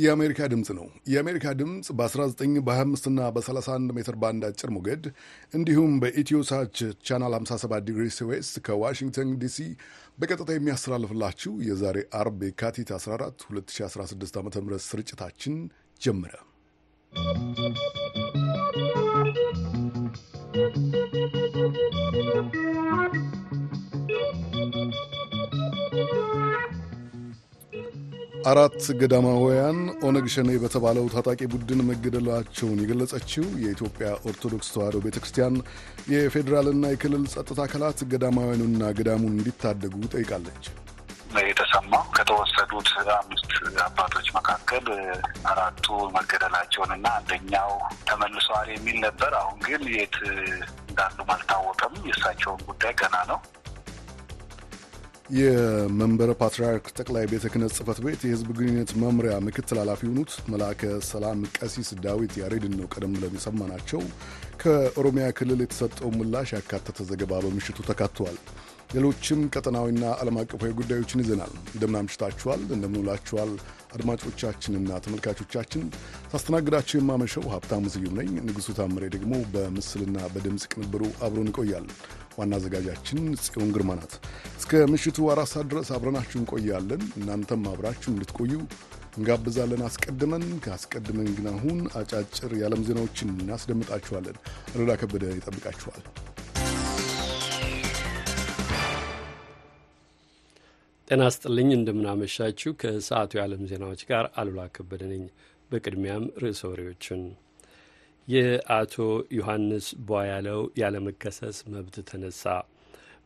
የአሜሪካ ድምፅ ነው። የአሜሪካ ድምፅ በ19 በ25ና በ31 ሜትር ባንድ አጭር ሞገድ እንዲሁም በኢትዮሳች ቻናል 57 ዲግሪ west ከዋሽንግተን ዲሲ በቀጥታ የሚያስተላልፍላችሁ የዛሬ አርብ የካቲት 14 2016 ዓ ም ስርጭታችን ጀመረ። አራት ገዳማውያን ኦነግ ሸኔ በተባለው ታጣቂ ቡድን መገደላቸውን የገለጸችው የኢትዮጵያ ኦርቶዶክስ ተዋሕዶ ቤተ ክርስቲያን የፌዴራልና የክልል ጸጥታ አካላት ገዳማውያኑና ገዳሙን እንዲታደጉ ጠይቃለች። የተሰማው ከተወሰዱት አምስት አባቶች መካከል አራቱ መገደላቸውንና አንደኛው ተመልሰዋል የሚል ነበር። አሁን ግን የት እንዳሉም አልታወቀም። የእሳቸውን ጉዳይ ገና ነው። የመንበረ ፓትርያርክ ጠቅላይ ቤተ ክህነት ጽሕፈት ቤት የሕዝብ ግንኙነት መምሪያ ምክትል ኃላፊ የሆኑት መልአከ ሰላም ቀሲስ ዳዊት ያሬድን ነው ቀደም ብለን የሰማናቸው። ከኦሮሚያ ክልል የተሰጠው ምላሽ ያካተተ ዘገባ በምሽቱ ተካቷል። ሌሎችም ቀጠናዊና ዓለም አቀፋዊ ጉዳዮችን ይዘናል። እንደምናምሽታችኋል፣ እንደምንውላችኋል አድማጮቻችንና ተመልካቾቻችን ሳስተናግዳችሁ የማመሸው ሀብታሙ ስዩም ነኝ። ንጉሡ ታምሬ ደግሞ በምስልና በድምፅ ቅንብሩ አብሮን ይቆያል። ዋና አዘጋጃችን ጽዮን ግርማ ናት። እስከ ምሽቱ አራት ሰዓት ድረስ አብረናችሁ እንቆያለን። እናንተም አብራችሁ እንድትቆዩ እንጋብዛለን። አስቀድመን ከአስቀድመን ግን አሁን አጫጭር የዓለም ዜናዎችን እናስደምጣችኋለን። አሉላ ከበደ ይጠብቃችኋል። ጤና ስጥልኝ፣ እንደምናመሻችሁ። ከሰዓቱ የዓለም ዜናዎች ጋር አሉላ ከበደ ነኝ። በቅድሚያም ርዕሰ ወሬዎችን የአቶ ዮሐንስ ቧያለው ያለመከሰስ መብት ተነሳ።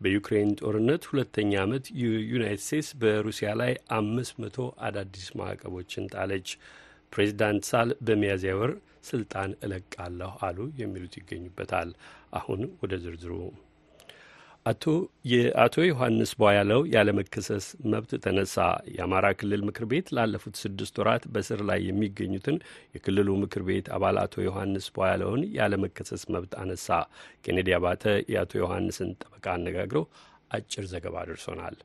በዩክሬን ጦርነት ሁለተኛ ዓመት የዩናይትድ ስቴትስ በሩሲያ ላይ አምስት መቶ አዳዲስ ማዕቀቦችን ጣለች። ፕሬዚዳንት ሳል በሚያዝያ ወር ስልጣን እለቃለሁ አሉ። የሚሉት ይገኙበታል። አሁን ወደ ዝርዝሩ አቶ የአቶ ዮሐንስ ቧያለው ያለመከሰስ መብት ተነሳ። የአማራ ክልል ምክር ቤት ላለፉት ስድስት ወራት በስር ላይ የሚገኙትን የክልሉ ምክር ቤት አባል አቶ ዮሐንስ ቧያለውን ያለመከሰስ መብት አነሳ። ኬኔዲ አባተ የአቶ ዮሐንስን ጠበቃ አነጋግረው አጭር ዘገባ አድርሶናል።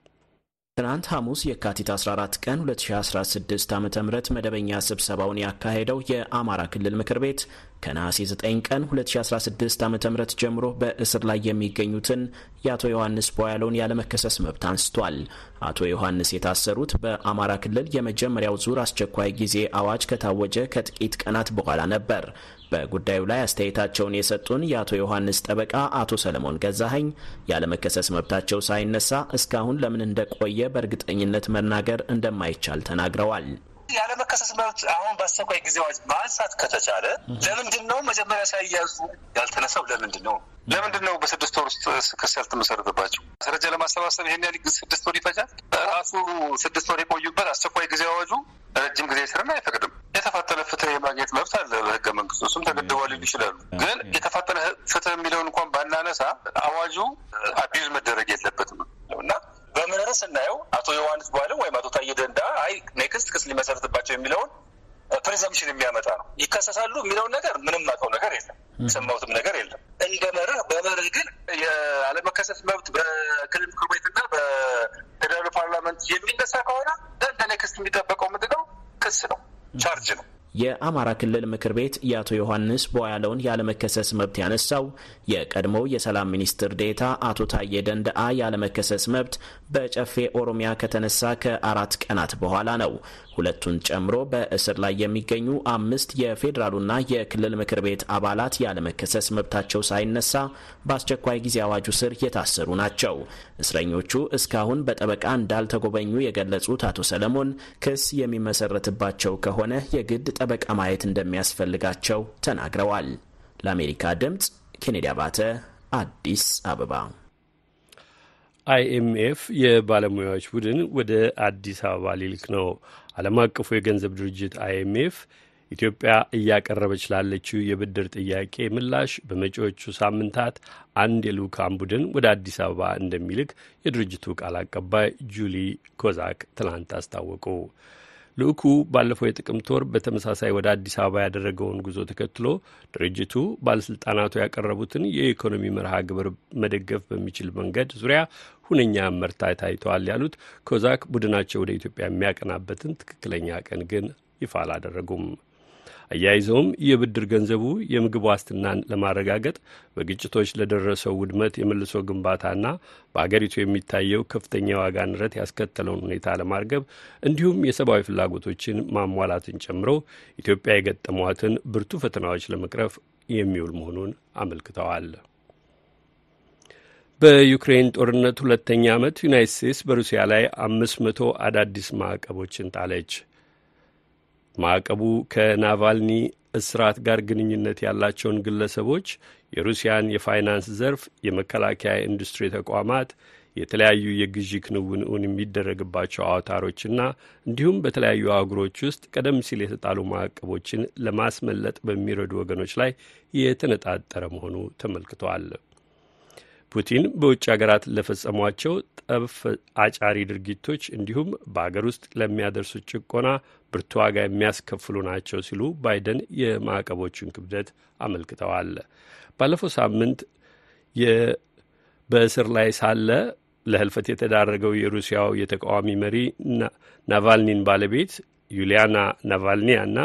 ትናንት ሐሙስ የካቲት 14 ቀን 2016 ዓ ም መደበኛ ስብሰባውን ያካሄደው የአማራ ክልል ምክር ቤት ከነሐሴ 9 ቀን 2016 ዓ ም ጀምሮ በእስር ላይ የሚገኙትን የአቶ ዮሐንስ ቧያለውን ያለመከሰስ መብት አንስቷል። አቶ ዮሐንስ የታሰሩት በአማራ ክልል የመጀመሪያው ዙር አስቸኳይ ጊዜ አዋጅ ከታወጀ ከጥቂት ቀናት በኋላ ነበር። በጉዳዩ ላይ አስተያየታቸውን የሰጡን የአቶ ዮሐንስ ጠበቃ አቶ ሰለሞን ገዛኸኝ ያለመከሰስ መብታቸው ሳይነሳ እስካሁን ለምን እንደቆየ በእርግጠኝነት መናገር እንደማይቻል ተናግረዋል። ያለመከሰስ መብት አሁን በአስቸኳይ ጊዜ አዋጅ ማንሳት ከተቻለ ለምንድን ነው መጀመሪያ ሳይያዙ ያልተነሳው? ለምንድን ነው ለምንድን ነው በስድስት ወር ውስጥ ክስ ያልተመሰረተባቸው? ማስረጃ ለማሰባሰብ ይሄን ያህል ስድስት ወር ይፈጃል? ራሱ ስድስት ወር የቆዩበት አስቸኳይ ጊዜ አዋጁ ረጅም ጊዜ እስርን አይፈቅድም። የተፋጠነ ፍትህ የማግኘት መብት አለ በህገ መንግስቱ። እሱም ተገድበዋል ሊሉ ይችላሉ። ግን የተፋጠነ ፍትህ የሚለውን እንኳን ባናነሳ አዋጁ abuse መደረግ የለበትም እና በምህረት ስናየው አቶ ዮሐንስ ቧያለው ወይም አቶ ታዬ ደንዳ አይ next ክስ ሊመሰረትባቸው የሚለውን presumption የሚያመጣ ነው። ይከሰሳሉ የሚለውን ነገር ምንም አውቀው ነገር የለም፣ የሰማሁትም ነገር የለም። እንደ መርህ በመርህ ግን የአለመከሰስ መብት የአማራ ክልል ምክር ቤት የአቶ ዮሐንስ ቧያለውን ያለመከሰስ መብት ያነሳው የቀድሞው የሰላም ሚኒስትር ዴታ አቶ ታዬ ደንደአ ያለመከሰስ መብት በጨፌ ኦሮሚያ ከተነሳ ከአራት ቀናት በኋላ ነው። ሁለቱን ጨምሮ በእስር ላይ የሚገኙ አምስት የፌዴራሉና የክልል ምክር ቤት አባላት ያለመከሰስ መብታቸው ሳይነሳ በአስቸኳይ ጊዜ አዋጁ ስር የታሰሩ ናቸው። እስረኞቹ እስካሁን በጠበቃ እንዳልተጎበኙ የገለጹት አቶ ሰለሞን ክስ የሚመሰረትባቸው ከሆነ የግድ ጠበቃ ማየት እንደሚያስፈልጋቸው ተናግረዋል። ለአሜሪካ ድምፅ ኬኔዲ አባተ አዲስ አበባ። አይኤምኤፍ የባለሙያዎች ቡድን ወደ አዲስ አበባ ሊልክ ነው። ዓለም አቀፉ የገንዘብ ድርጅት አይኤምኤፍ ኢትዮጵያ እያቀረበች ላለችው የብድር ጥያቄ ምላሽ በመጪዎቹ ሳምንታት አንድ የልዑካን ቡድን ወደ አዲስ አበባ እንደሚልክ የድርጅቱ ቃል አቀባይ ጁሊ ኮዛክ ትናንት አስታወቁ። ልዑኩ ባለፈው የጥቅምት ወር በተመሳሳይ ወደ አዲስ አበባ ያደረገውን ጉዞ ተከትሎ ድርጅቱ ባለስልጣናቱ ያቀረቡትን የኢኮኖሚ መርሃ ግብር መደገፍ በሚችል መንገድ ዙሪያ ሁነኛ እመርታ ታይተዋል ያሉት ኮዛክ ቡድናቸው ወደ ኢትዮጵያ የሚያቀናበትን ትክክለኛ ቀን ግን ይፋ አላደረጉም። አያይዘውም የብድር ገንዘቡ የምግብ ዋስትናን ለማረጋገጥ በግጭቶች ለደረሰው ውድመት የመልሶ ግንባታና በአገሪቱ የሚታየው ከፍተኛ የዋጋ ንረት ያስከተለውን ሁኔታ ለማርገብ እንዲሁም የሰብአዊ ፍላጎቶችን ማሟላትን ጨምሮ ኢትዮጵያ የገጠሟትን ብርቱ ፈተናዎች ለመቅረፍ የሚውል መሆኑን አመልክተዋል። በዩክሬን ጦርነት ሁለተኛ ዓመት ዩናይት ስቴትስ በሩሲያ ላይ አምስት መቶ አዳዲስ ማዕቀቦችን ጣለች። ማዕቀቡ ከናቫልኒ እስራት ጋር ግንኙነት ያላቸውን ግለሰቦች፣ የሩሲያን የፋይናንስ ዘርፍ፣ የመከላከያ ኢንዱስትሪ ተቋማት፣ የተለያዩ የግዢ ክንውን የሚደረግባቸው አውታሮችና እንዲሁም በተለያዩ አህጉሮች ውስጥ ቀደም ሲል የተጣሉ ማዕቀቦችን ለማስመለጥ በሚረዱ ወገኖች ላይ የተነጣጠረ መሆኑ ተመልክቷል። ፑቲን በውጭ ሀገራት ለፈጸሟቸው ጠብ አጫሪ ድርጊቶች እንዲሁም በአገር ውስጥ ለሚያደርሱት ጭቆና ብርቱ ዋጋ የሚያስከፍሉ ናቸው ሲሉ ባይደን የማዕቀቦቹን ክብደት አመልክተዋል። ባለፈው ሳምንት በእስር ላይ ሳለ ለህልፈት የተዳረገው የሩሲያው የተቃዋሚ መሪ ናቫልኒን ባለቤት ዩሊያና ናቫልኒያና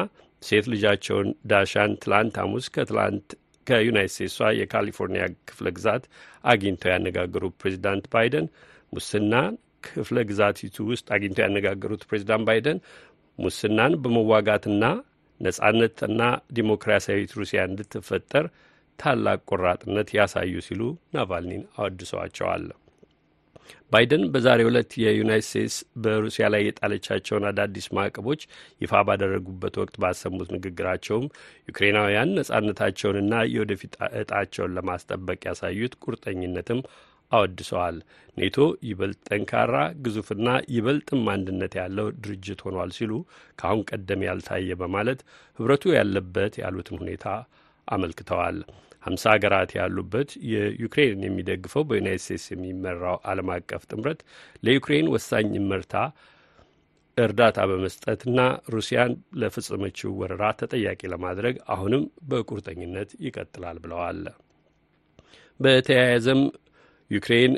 ሴት ልጃቸውን ዳሻን ትላንት ሐሙስ ከትላንት ከዩናይት ስቴትሷ የካሊፎርኒያ ክፍለ ግዛት አግኝተው ያነጋገሩት ፕሬዚዳንት ባይደን ሙስናን ክፍለ ግዛቲቱ ውስጥ አግኝተው ያነጋገሩት ፕሬዚዳንት ባይደን ሙስናን በመዋጋትና ነጻነትና ዲሞክራሲያዊት ሩሲያ እንድትፈጠር ታላቅ ቆራጥነት ያሳዩ ሲሉ ናቫልኒን አወድሰዋቸዋል። ባይደን በዛሬው ዕለት የዩናይት ስቴትስ በሩሲያ ላይ የጣለቻቸውን አዳዲስ ማዕቀቦች ይፋ ባደረጉበት ወቅት ባሰሙት ንግግራቸውም ዩክሬናውያን ነጻነታቸውንና የወደፊት እጣቸውን ለማስጠበቅ ያሳዩት ቁርጠኝነትም አወድሰዋል። ኔቶ ይበልጥ ጠንካራ ግዙፍና ይበልጥም አንድነት ያለው ድርጅት ሆኗል ሲሉ ከአሁን ቀደም ያልታየ በማለት ህብረቱ ያለበት ያሉትን ሁኔታ አመልክተዋል። ሀምሳ ሀገራት ያሉበት የዩክሬንን የሚደግፈው በዩናይት ስቴትስ የሚመራው ዓለም አቀፍ ጥምረት ለዩክሬን ወሳኝ ምርታ እርዳታ በመስጠትና ሩሲያን ለፈጸመችው ወረራ ተጠያቂ ለማድረግ አሁንም በቁርጠኝነት ይቀጥላል ብለዋል። በተያያዘም ዩክሬን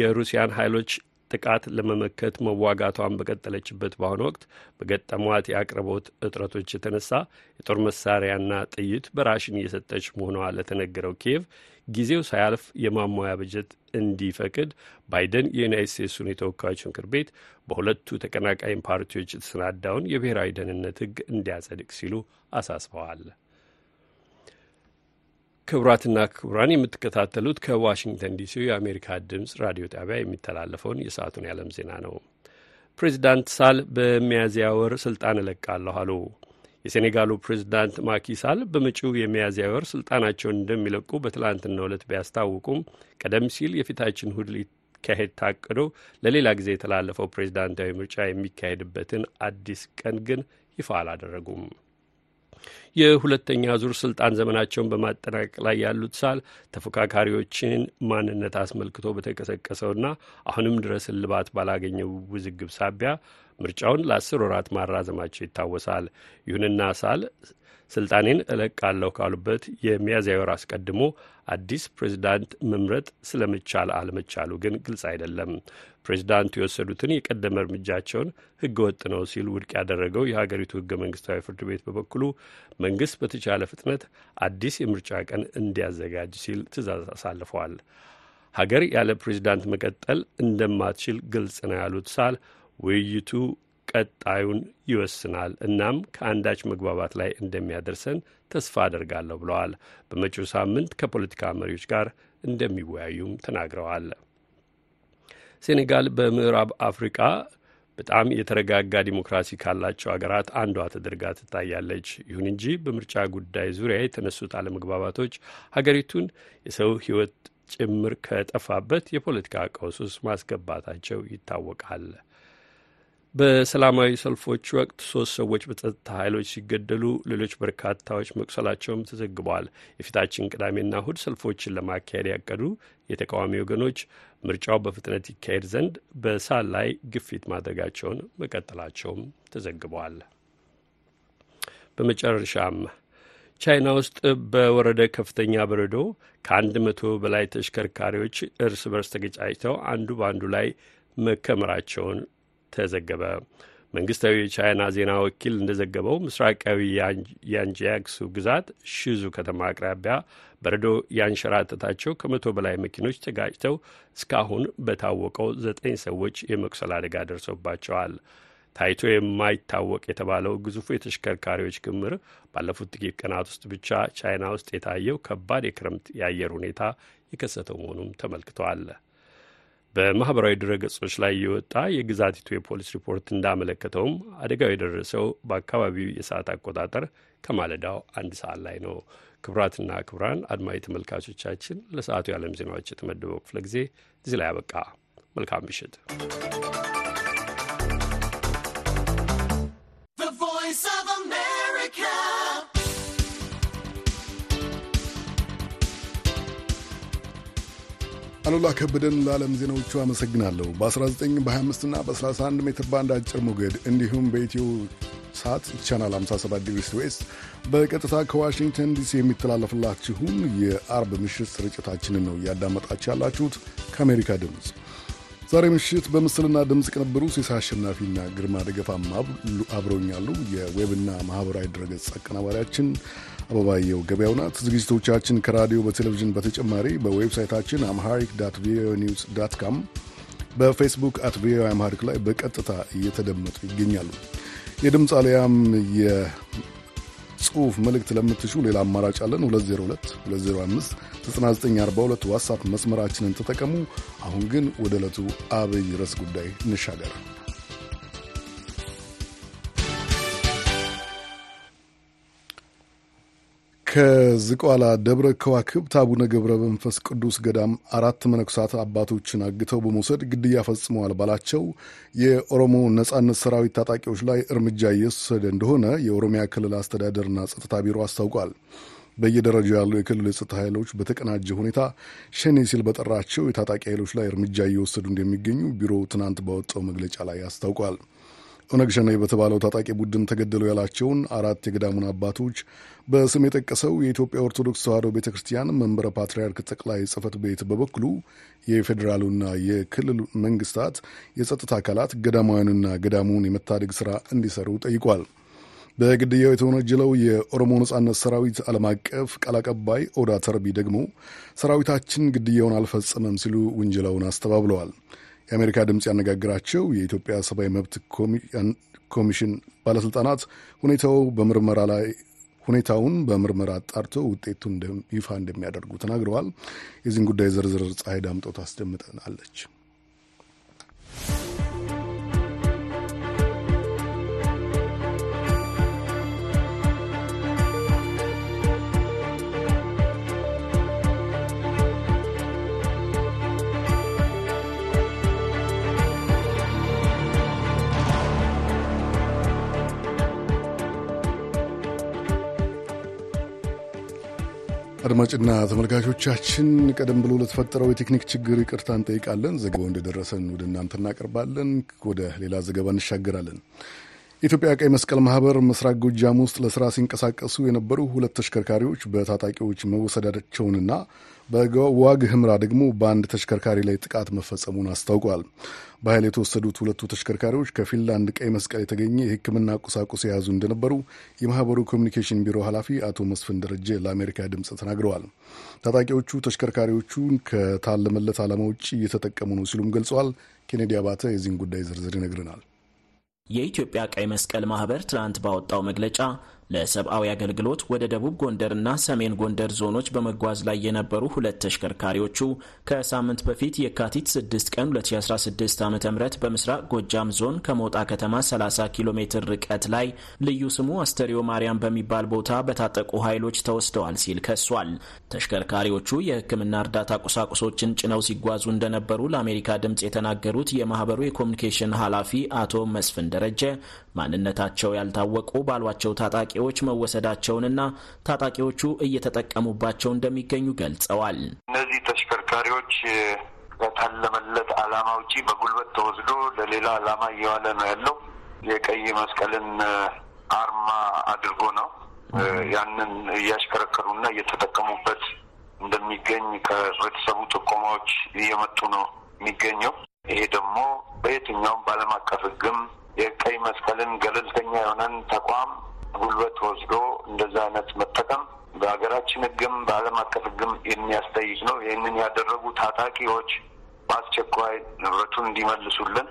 የሩሲያን ኃይሎች ጥቃት ለመመከት መዋጋቷን በቀጠለችበት በአሁኑ ወቅት በገጠሟት የአቅርቦት እጥረቶች የተነሳ የጦር መሳሪያና ጥይት በራሽን እየሰጠች መሆኗ ለተነገረው ኪየቭ ጊዜው ሳያልፍ የማሟያ በጀት እንዲፈቅድ ባይደን የዩናይት ስቴትሱን የተወካዮች ምክር ቤት በሁለቱ ተቀናቃኝ ፓርቲዎች የተሰናዳውን የብሔራዊ ደህንነት ሕግ እንዲያጸድቅ ሲሉ አሳስበዋል። ክቡራትና ክቡራን የምትከታተሉት ከዋሽንግተን ዲሲ የአሜሪካ ድምፅ ራዲዮ ጣቢያ የሚተላለፈውን የሰዓቱን የዓለም ዜና ነው። ፕሬዚዳንት ሳል በሚያዝያ ወር ስልጣን እለቃለሁ አሉ። የሴኔጋሉ ፕሬዚዳንት ማኪ ሳል በመጪው የሚያዝያ ወር ስልጣናቸውን እንደሚለቁ በትላንትናው ዕለት ቢያስታውቁም ቀደም ሲል የፊታችን እሁድ ሊካሄድ ታቅዶ ለሌላ ጊዜ የተላለፈው ፕሬዚዳንታዊ ምርጫ የሚካሄድበትን አዲስ ቀን ግን ይፋ አላደረጉም። የሁለተኛ ዙር ስልጣን ዘመናቸውን በማጠናቀቅ ላይ ያሉት ሳል ተፎካካሪዎችን ማንነት አስመልክቶ በተቀሰቀሰውና አሁንም ድረስ እልባት ባላገኘው ውዝግብ ሳቢያ ምርጫውን ለአስር ወራት ማራዘማቸው ይታወሳል። ይሁንና ሳል ስልጣኔን እለቃለሁ ካሉበት የሚያዝያ ወር አስቀድሞ አዲስ ፕሬዚዳንት መምረጥ ስለመቻል አለመቻሉ ግን ግልጽ አይደለም። ፕሬዚዳንቱ የወሰዱትን የቀደመ እርምጃቸውን ሕገ ወጥ ነው ሲል ውድቅ ያደረገው የሀገሪቱ ሕገ መንግስታዊ ፍርድ ቤት በበኩሉ መንግስት በተቻለ ፍጥነት አዲስ የምርጫ ቀን እንዲያዘጋጅ ሲል ትዕዛዝ አሳልፈዋል። ሀገር ያለ ፕሬዚዳንት መቀጠል እንደማትችል ግልጽ ነው ያሉት ሳል ውይይቱ ቀጣዩን ይወስናል። እናም ከአንዳች መግባባት ላይ እንደሚያደርሰን ተስፋ አደርጋለሁ ብለዋል። በመጪው ሳምንት ከፖለቲካ መሪዎች ጋር እንደሚወያዩም ተናግረዋል። ሴኔጋል በምዕራብ አፍሪቃ በጣም የተረጋጋ ዲሞክራሲ ካላቸው ሀገራት አንዷ ተደርጋ ትታያለች። ይሁን እንጂ በምርጫ ጉዳይ ዙሪያ የተነሱት አለመግባባቶች ሀገሪቱን የሰው ሕይወት ጭምር ከጠፋበት የፖለቲካ ቀውስ ውስጥ ማስገባታቸው ይታወቃል። በሰላማዊ ሰልፎች ወቅት ሶስት ሰዎች በጸጥታ ኃይሎች ሲገደሉ ሌሎች በርካታዎች መቁሰላቸውም ተዘግበዋል። የፊታችን ቅዳሜና እሁድ ሰልፎችን ለማካሄድ ያቀዱ የተቃዋሚ ወገኖች ምርጫው በፍጥነት ይካሄድ ዘንድ በሳል ላይ ግፊት ማድረጋቸውን መቀጠላቸውም ተዘግበዋል። በመጨረሻም ቻይና ውስጥ በወረደ ከፍተኛ በረዶ ከአንድ መቶ በላይ ተሽከርካሪዎች እርስ በርስ ተገጫጭተው አንዱ በአንዱ ላይ መከመራቸውን ተዘገበ። መንግስታዊ የቻይና ዜና ወኪል እንደዘገበው ምስራቃዊ ያንጂያክሱ ግዛት ሽዙ ከተማ አቅራቢያ በረዶ ያንሸራተታቸው ከመቶ በላይ መኪኖች ተጋጭተው እስካሁን በታወቀው ዘጠኝ ሰዎች የመቁሰል አደጋ ደርሶባቸዋል። ታይቶ የማይታወቅ የተባለው ግዙፉ የተሽከርካሪዎች ክምር ባለፉት ጥቂት ቀናት ውስጥ ብቻ ቻይና ውስጥ የታየው ከባድ የክረምት የአየር ሁኔታ የከሰተው መሆኑም ተመልክተዋል። በማህበራዊ ድረገጾች ላይ የወጣ የግዛቲቱ የፖሊስ ሪፖርት እንዳመለከተውም አደጋው የደረሰው በአካባቢው የሰዓት አቆጣጠር ከማለዳው አንድ ሰዓት ላይ ነው። ክቡራትና ክቡራን አድማጭ ተመልካቾቻችን ለሰዓቱ የዓለም ዜናዎች የተመደበው ክፍለ ጊዜ እዚህ ላይ አበቃ። መልካም ምሽት። አሉላ ከበደን ለዓለም ዜናዎቹ አመሰግናለሁ። በ19 በ25 እና በ31 ሜትር ባንድ አጭር ሞገድ እንዲሁም በኢትዮ ሳት ቻናል 57 degree west በቀጥታ ከዋሽንግተን ዲሲ የሚተላለፍላችሁን የአርብ ምሽት ስርጭታችንን ነው እያዳመጣችሁ ያላችሁት ከአሜሪካ ድምፅ። ዛሬ ምሽት በምስልና ድምፅ ቅንብሩ ሲሳ አሸናፊና ግርማ ደገፋም አብረውኛሉ። የዌብና ማኅበራዊ ድረገጽ አቀናባሪያችን አበባየው ገበያው ናት። ዝግጅቶቻችን ከራዲዮ በቴሌቪዥን በተጨማሪ በዌብሳይታችን Amharic dot VOA news dot com በፌስቡክ at VOA Amharic ላይ በቀጥታ እየተደመጡ ይገኛሉ። የድምፅ አሊያም የጽሑፍ መልእክት ለምትሹ ሌላ አማራጭ አለን። 2022059942 ዋትሳፕ መስመራችንን ተጠቀሙ። አሁን ግን ወደ ዕለቱ አብይ ርዕስ ጉዳይ እንሻገር። ከዝቋላ ደብረ ከዋክብት አቡነ ገብረ መንፈስ ቅዱስ ገዳም አራት መነኩሳት አባቶችን አግተው በመውሰድ ግድያ ፈጽመዋል ባላቸው የኦሮሞ ነጻነት ሰራዊት ታጣቂዎች ላይ እርምጃ እየወሰደ እንደሆነ የኦሮሚያ ክልል አስተዳደርና ጸጥታ ቢሮ አስታውቋል። በየደረጃው ያሉ የክልል የጸጥታ ኃይሎች በተቀናጀ ሁኔታ ሸኔ ሲል በጠራቸው የታጣቂ ኃይሎች ላይ እርምጃ እየወሰዱ እንደሚገኙ ቢሮው ትናንት ባወጣው መግለጫ ላይ አስታውቋል። ኦነግ ሸኔ በተባለው ታጣቂ ቡድን ተገደሉ ያላቸውን አራት የገዳሙን አባቶች በስም የጠቀሰው የኢትዮጵያ ኦርቶዶክስ ተዋሕዶ ቤተ ክርስቲያን መንበረ ፓትርያርክ ጠቅላይ ጽሕፈት ቤት በበኩሉ የፌዴራሉና የክልል መንግስታት የጸጥታ አካላት ገዳማውያንና ገዳሙን የመታደግ ሥራ እንዲሰሩ ጠይቋል። በግድያው የተወነጀለው የኦሮሞ ነጻነት ሰራዊት ዓለም አቀፍ ቃል አቀባይ ኦዳ ተርቢ ደግሞ ሰራዊታችን ግድያውን አልፈጸመም ሲሉ ውንጀላውን አስተባብለዋል። የአሜሪካ ድምፅ ያነጋግራቸው የኢትዮጵያ ሰብአዊ መብት ኮሚሽን ባለስልጣናት ሁኔታው በምርመራ ላይ ሁኔታውን በምርመራ አጣርቶ ውጤቱን ይፋ እንደሚያደርጉ ተናግረዋል። የዚህን ጉዳይ ዝርዝር ፀሐይ ዳምጦ ታስደምጠናለች። አድማጭና ተመልካቾቻችን ቀደም ብሎ ለተፈጠረው የቴክኒክ ችግር ይቅርታ እንጠይቃለን። ዘገባው እንደደረሰን ወደ እናንተ እናቀርባለን። ወደ ሌላ ዘገባ እንሻገራለን። የኢትዮጵያ ቀይ መስቀል ማህበር ምስራቅ ጎጃም ውስጥ ለስራ ሲንቀሳቀሱ የነበሩ ሁለት ተሽከርካሪዎች በታጣቂዎች መወሰዳቸውንና በዋግ ህምራ ደግሞ በአንድ ተሽከርካሪ ላይ ጥቃት መፈጸሙን አስታውቋል። በኃይል የተወሰዱት ሁለቱ ተሽከርካሪዎች ከፊንላንድ ቀይ መስቀል የተገኘ የሕክምና ቁሳቁስ የያዙ እንደነበሩ የማህበሩ ኮሚኒኬሽን ቢሮ ኃላፊ አቶ መስፍን ደረጀ ለአሜሪካ ድምፅ ተናግረዋል። ታጣቂዎቹ ተሽከርካሪዎቹን ከታለመለት ዓላማ ውጭ እየተጠቀሙ ነው ሲሉም ገልጸዋል። ኬኔዲ አባተ የዚህን ጉዳይ ዝርዝር ይነግረናል። የኢትዮጵያ ቀይ መስቀል ማህበር ትናንት ባወጣው መግለጫ ለሰብአዊ አገልግሎት ወደ ደቡብ ጎንደርና ሰሜን ጎንደር ዞኖች በመጓዝ ላይ የነበሩ ሁለት ተሽከርካሪዎቹ ከሳምንት በፊት የካቲት 6 ቀን 2016 ዓ ም በምስራቅ ጎጃም ዞን ከሞጣ ከተማ 30 ኪሎ ሜትር ርቀት ላይ ልዩ ስሙ አስተሪዮ ማርያም በሚባል ቦታ በታጠቁ ኃይሎች ተወስደዋል ሲል ከሷል። ተሽከርካሪዎቹ የሕክምና እርዳታ ቁሳቁሶችን ጭነው ሲጓዙ እንደነበሩ ለአሜሪካ ድምፅ የተናገሩት የማህበሩ የኮሚኒኬሽን ኃላፊ አቶ መስፍን ደረጀ ማንነታቸው ያልታወቁ ባሏቸው ታጣቂዎች መወሰዳቸውንና ታጣቂዎቹ እየተጠቀሙባቸው እንደሚገኙ ገልጸዋል። እነዚህ ተሽከርካሪዎች ከታለመለት ዓላማ ውጪ በጉልበት ተወስዶ ለሌላ ዓላማ እየዋለ ነው ያለው። የቀይ መስቀልን አርማ አድርጎ ነው ያንን እያሽከረከሩና እየተጠቀሙበት እንደሚገኝ ከህብረተሰቡ ጥቆማዎች እየመጡ ነው የሚገኘው። ይሄ ደግሞ በየትኛውም በዓለም አቀፍ ሕግም የቀይ መስቀልን ገለልተኛ የሆነን ተቋም ጉልበት ወስዶ እንደዛ አይነት መጠቀም በሀገራችን ሕግም በዓለም አቀፍ ሕግም የሚያስጠይቅ ነው። ይህንን ያደረጉ ታጣቂዎች በአስቸኳይ ንብረቱን እንዲመልሱልን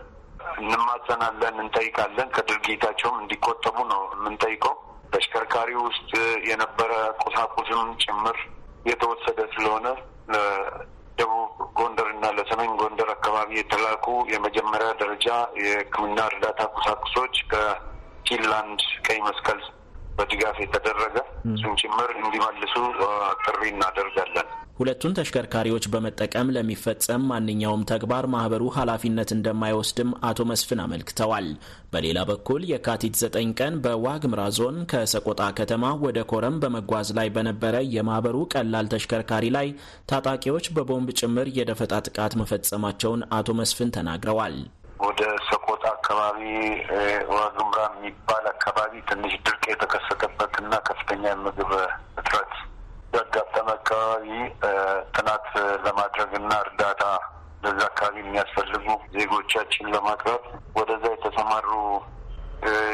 እንማጸናለን፣ እንጠይቃለን። ከድርጊታቸውም እንዲቆጠቡ ነው የምንጠይቀው። ተሽከርካሪ ውስጥ የነበረ ቁሳቁስም ጭምር የተወሰደ ስለሆነ ለደቡብ ጎንደር እና ለሰሜን ጎንደር አካባቢ የተላኩ የመጀመሪያ ደረጃ የሕክምና እርዳታ ቁሳቁሶች ከፊንላንድ ቀይ መስቀል በድጋፍ የተደረገ እሱን ጭምር እንዲመልሱ ጥሪ እናደርጋለን። ሁለቱን ተሽከርካሪዎች በመጠቀም ለሚፈጸም ማንኛውም ተግባር ማህበሩ ኃላፊነት እንደማይወስድም አቶ መስፍን አመልክተዋል። በሌላ በኩል የካቲት ዘጠኝ ቀን በዋግምራ ዞን ከሰቆጣ ከተማ ወደ ኮረም በመጓዝ ላይ በነበረ የማህበሩ ቀላል ተሽከርካሪ ላይ ታጣቂዎች በቦምብ ጭምር የደፈጣ ጥቃት መፈጸማቸውን አቶ መስፍን ተናግረዋል። ወደ ሰቆጣ አካባቢ ዋግምራ የሚባል አካባቢ ትንሽ ድርቅ የተከሰተበት እና ከፍተኛ የምግብ እጥረት ያጋጠመ አካባቢ ጥናት ለማድረግ እና እርዳታ በዛ አካባቢ የሚያስፈልጉ ዜጎቻችን ለማቅረብ ወደዛ የተሰማሩ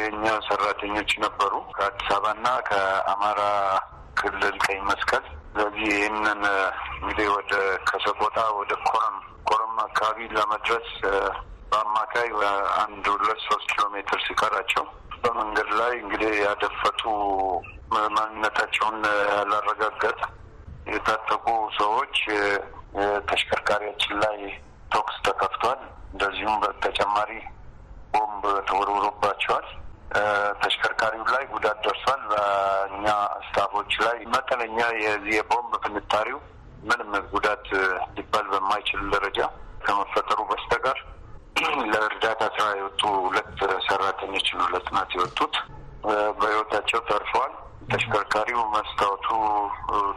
የኛ ሰራተኞች ነበሩ ከአዲስ አበባና ከአማራ ክልል ቀይ መስቀል። ስለዚህ ይህንን እንግዲህ ወደ ከሰቆጣ ወደ ኮረም ኮረም አካባቢ ለመድረስ በአማካይ አንድ ሁለት ሶስት ኪሎ ሜትር ሲቀራቸው በመንገድ ላይ እንግዲህ ያደፈጡ ማንነታቸውን ያላረጋገጠ የታጠቁ ሰዎች ተሽከርካሪያችን ላይ ተኩስ ተከፍቷል። እንደዚሁም በተጨማሪ ቦምብ ተወርውሮባቸዋል። ተሽከርካሪው ላይ ጉዳት ደርሷል። በእኛ ስታፎች ላይ መጠነኛ የቦምብ ፍንጣሪው ምንም ጉዳት ሊባል በማይችል ደረጃ ከመፈጠሩ በስተቀር ለእርዳታ ስራ የወጡ ሁለት ሰራተኞች ነው ለጥናት የወጡት በህይወታቸው ተርፈዋል። ተሽከርካሪው መስታወቱ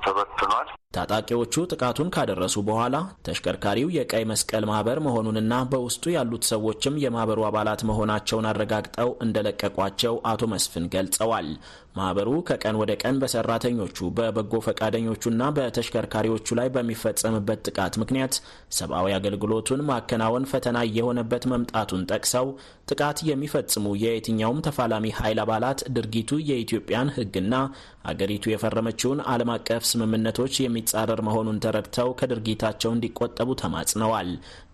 ተበትኗል። ታጣቂዎቹ ጥቃቱን ካደረሱ በኋላ ተሽከርካሪው የቀይ መስቀል ማህበር መሆኑንና በውስጡ ያሉት ሰዎችም የማህበሩ አባላት መሆናቸውን አረጋግጠው እንደለቀቋቸው አቶ መስፍን ገልጸዋል። ማህበሩ ከቀን ወደ ቀን በሰራተኞቹ በበጎ ፈቃደኞቹና በተሽከርካሪዎቹ ላይ በሚፈጸምበት ጥቃት ምክንያት ሰብአዊ አገልግሎቱን ማከናወን ፈተና እየሆነበት መምጣቱን ጠቅሰው ጥቃት የሚፈጽሙ የየትኛውም ተፋላሚ ኃይል አባላት ድርጊቱ የኢትዮጵያን ሕግና አገሪቱ የፈረመችውን ዓለም አቀፍ ስምምነቶች የሚጻረር መሆኑን ተረድተው ከድርጊታቸው እንዲቆጠቡ ተማጽነዋል።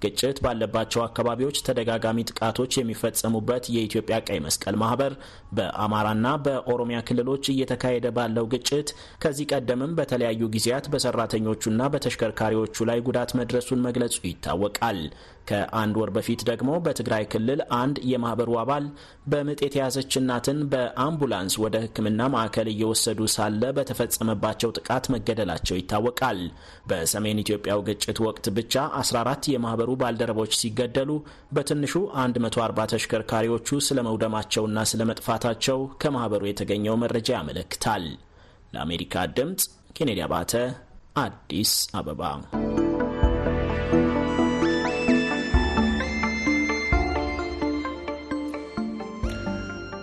ግጭት ባለባቸው አካባቢዎች ተደጋጋሚ ጥቃቶች የሚፈጸሙበት የኢትዮጵያ ቀይ መስቀል ማህበር በአማራና በኦሮሚያ ክልሎች እየተካሄደ ባለው ግጭት ከዚህ ቀደምም በተለያዩ ጊዜያት በሰራተኞቹና በተሽከርካሪዎቹ ላይ ጉዳት መድረሱን መግለጹ ይታወቃል። ከአንድ ወር በፊት ደግሞ በትግራይ ክልል አንድ የማህበሩ አባል በምጥ የተያዘች እናትን በአምቡላንስ ወደ ሕክምና ማዕከል እየወሰዱ ሳለ በተፈጸመባቸው ጥቃት መገደላቸው ይታወቃል። በሰሜን ኢትዮጵያው ግጭት ወቅት ብቻ 14 የማህበሩ ባልደረቦች ሲገደሉ በትንሹ 140 ተሽከርካሪዎቹ ስለመውደማቸውና ስለመጥፋታቸው ከማህበሩ የተገኘው መረጃ ያመለክታል። ለአሜሪካ ድምፅ ኬኔዲ አባተ አዲስ አበባ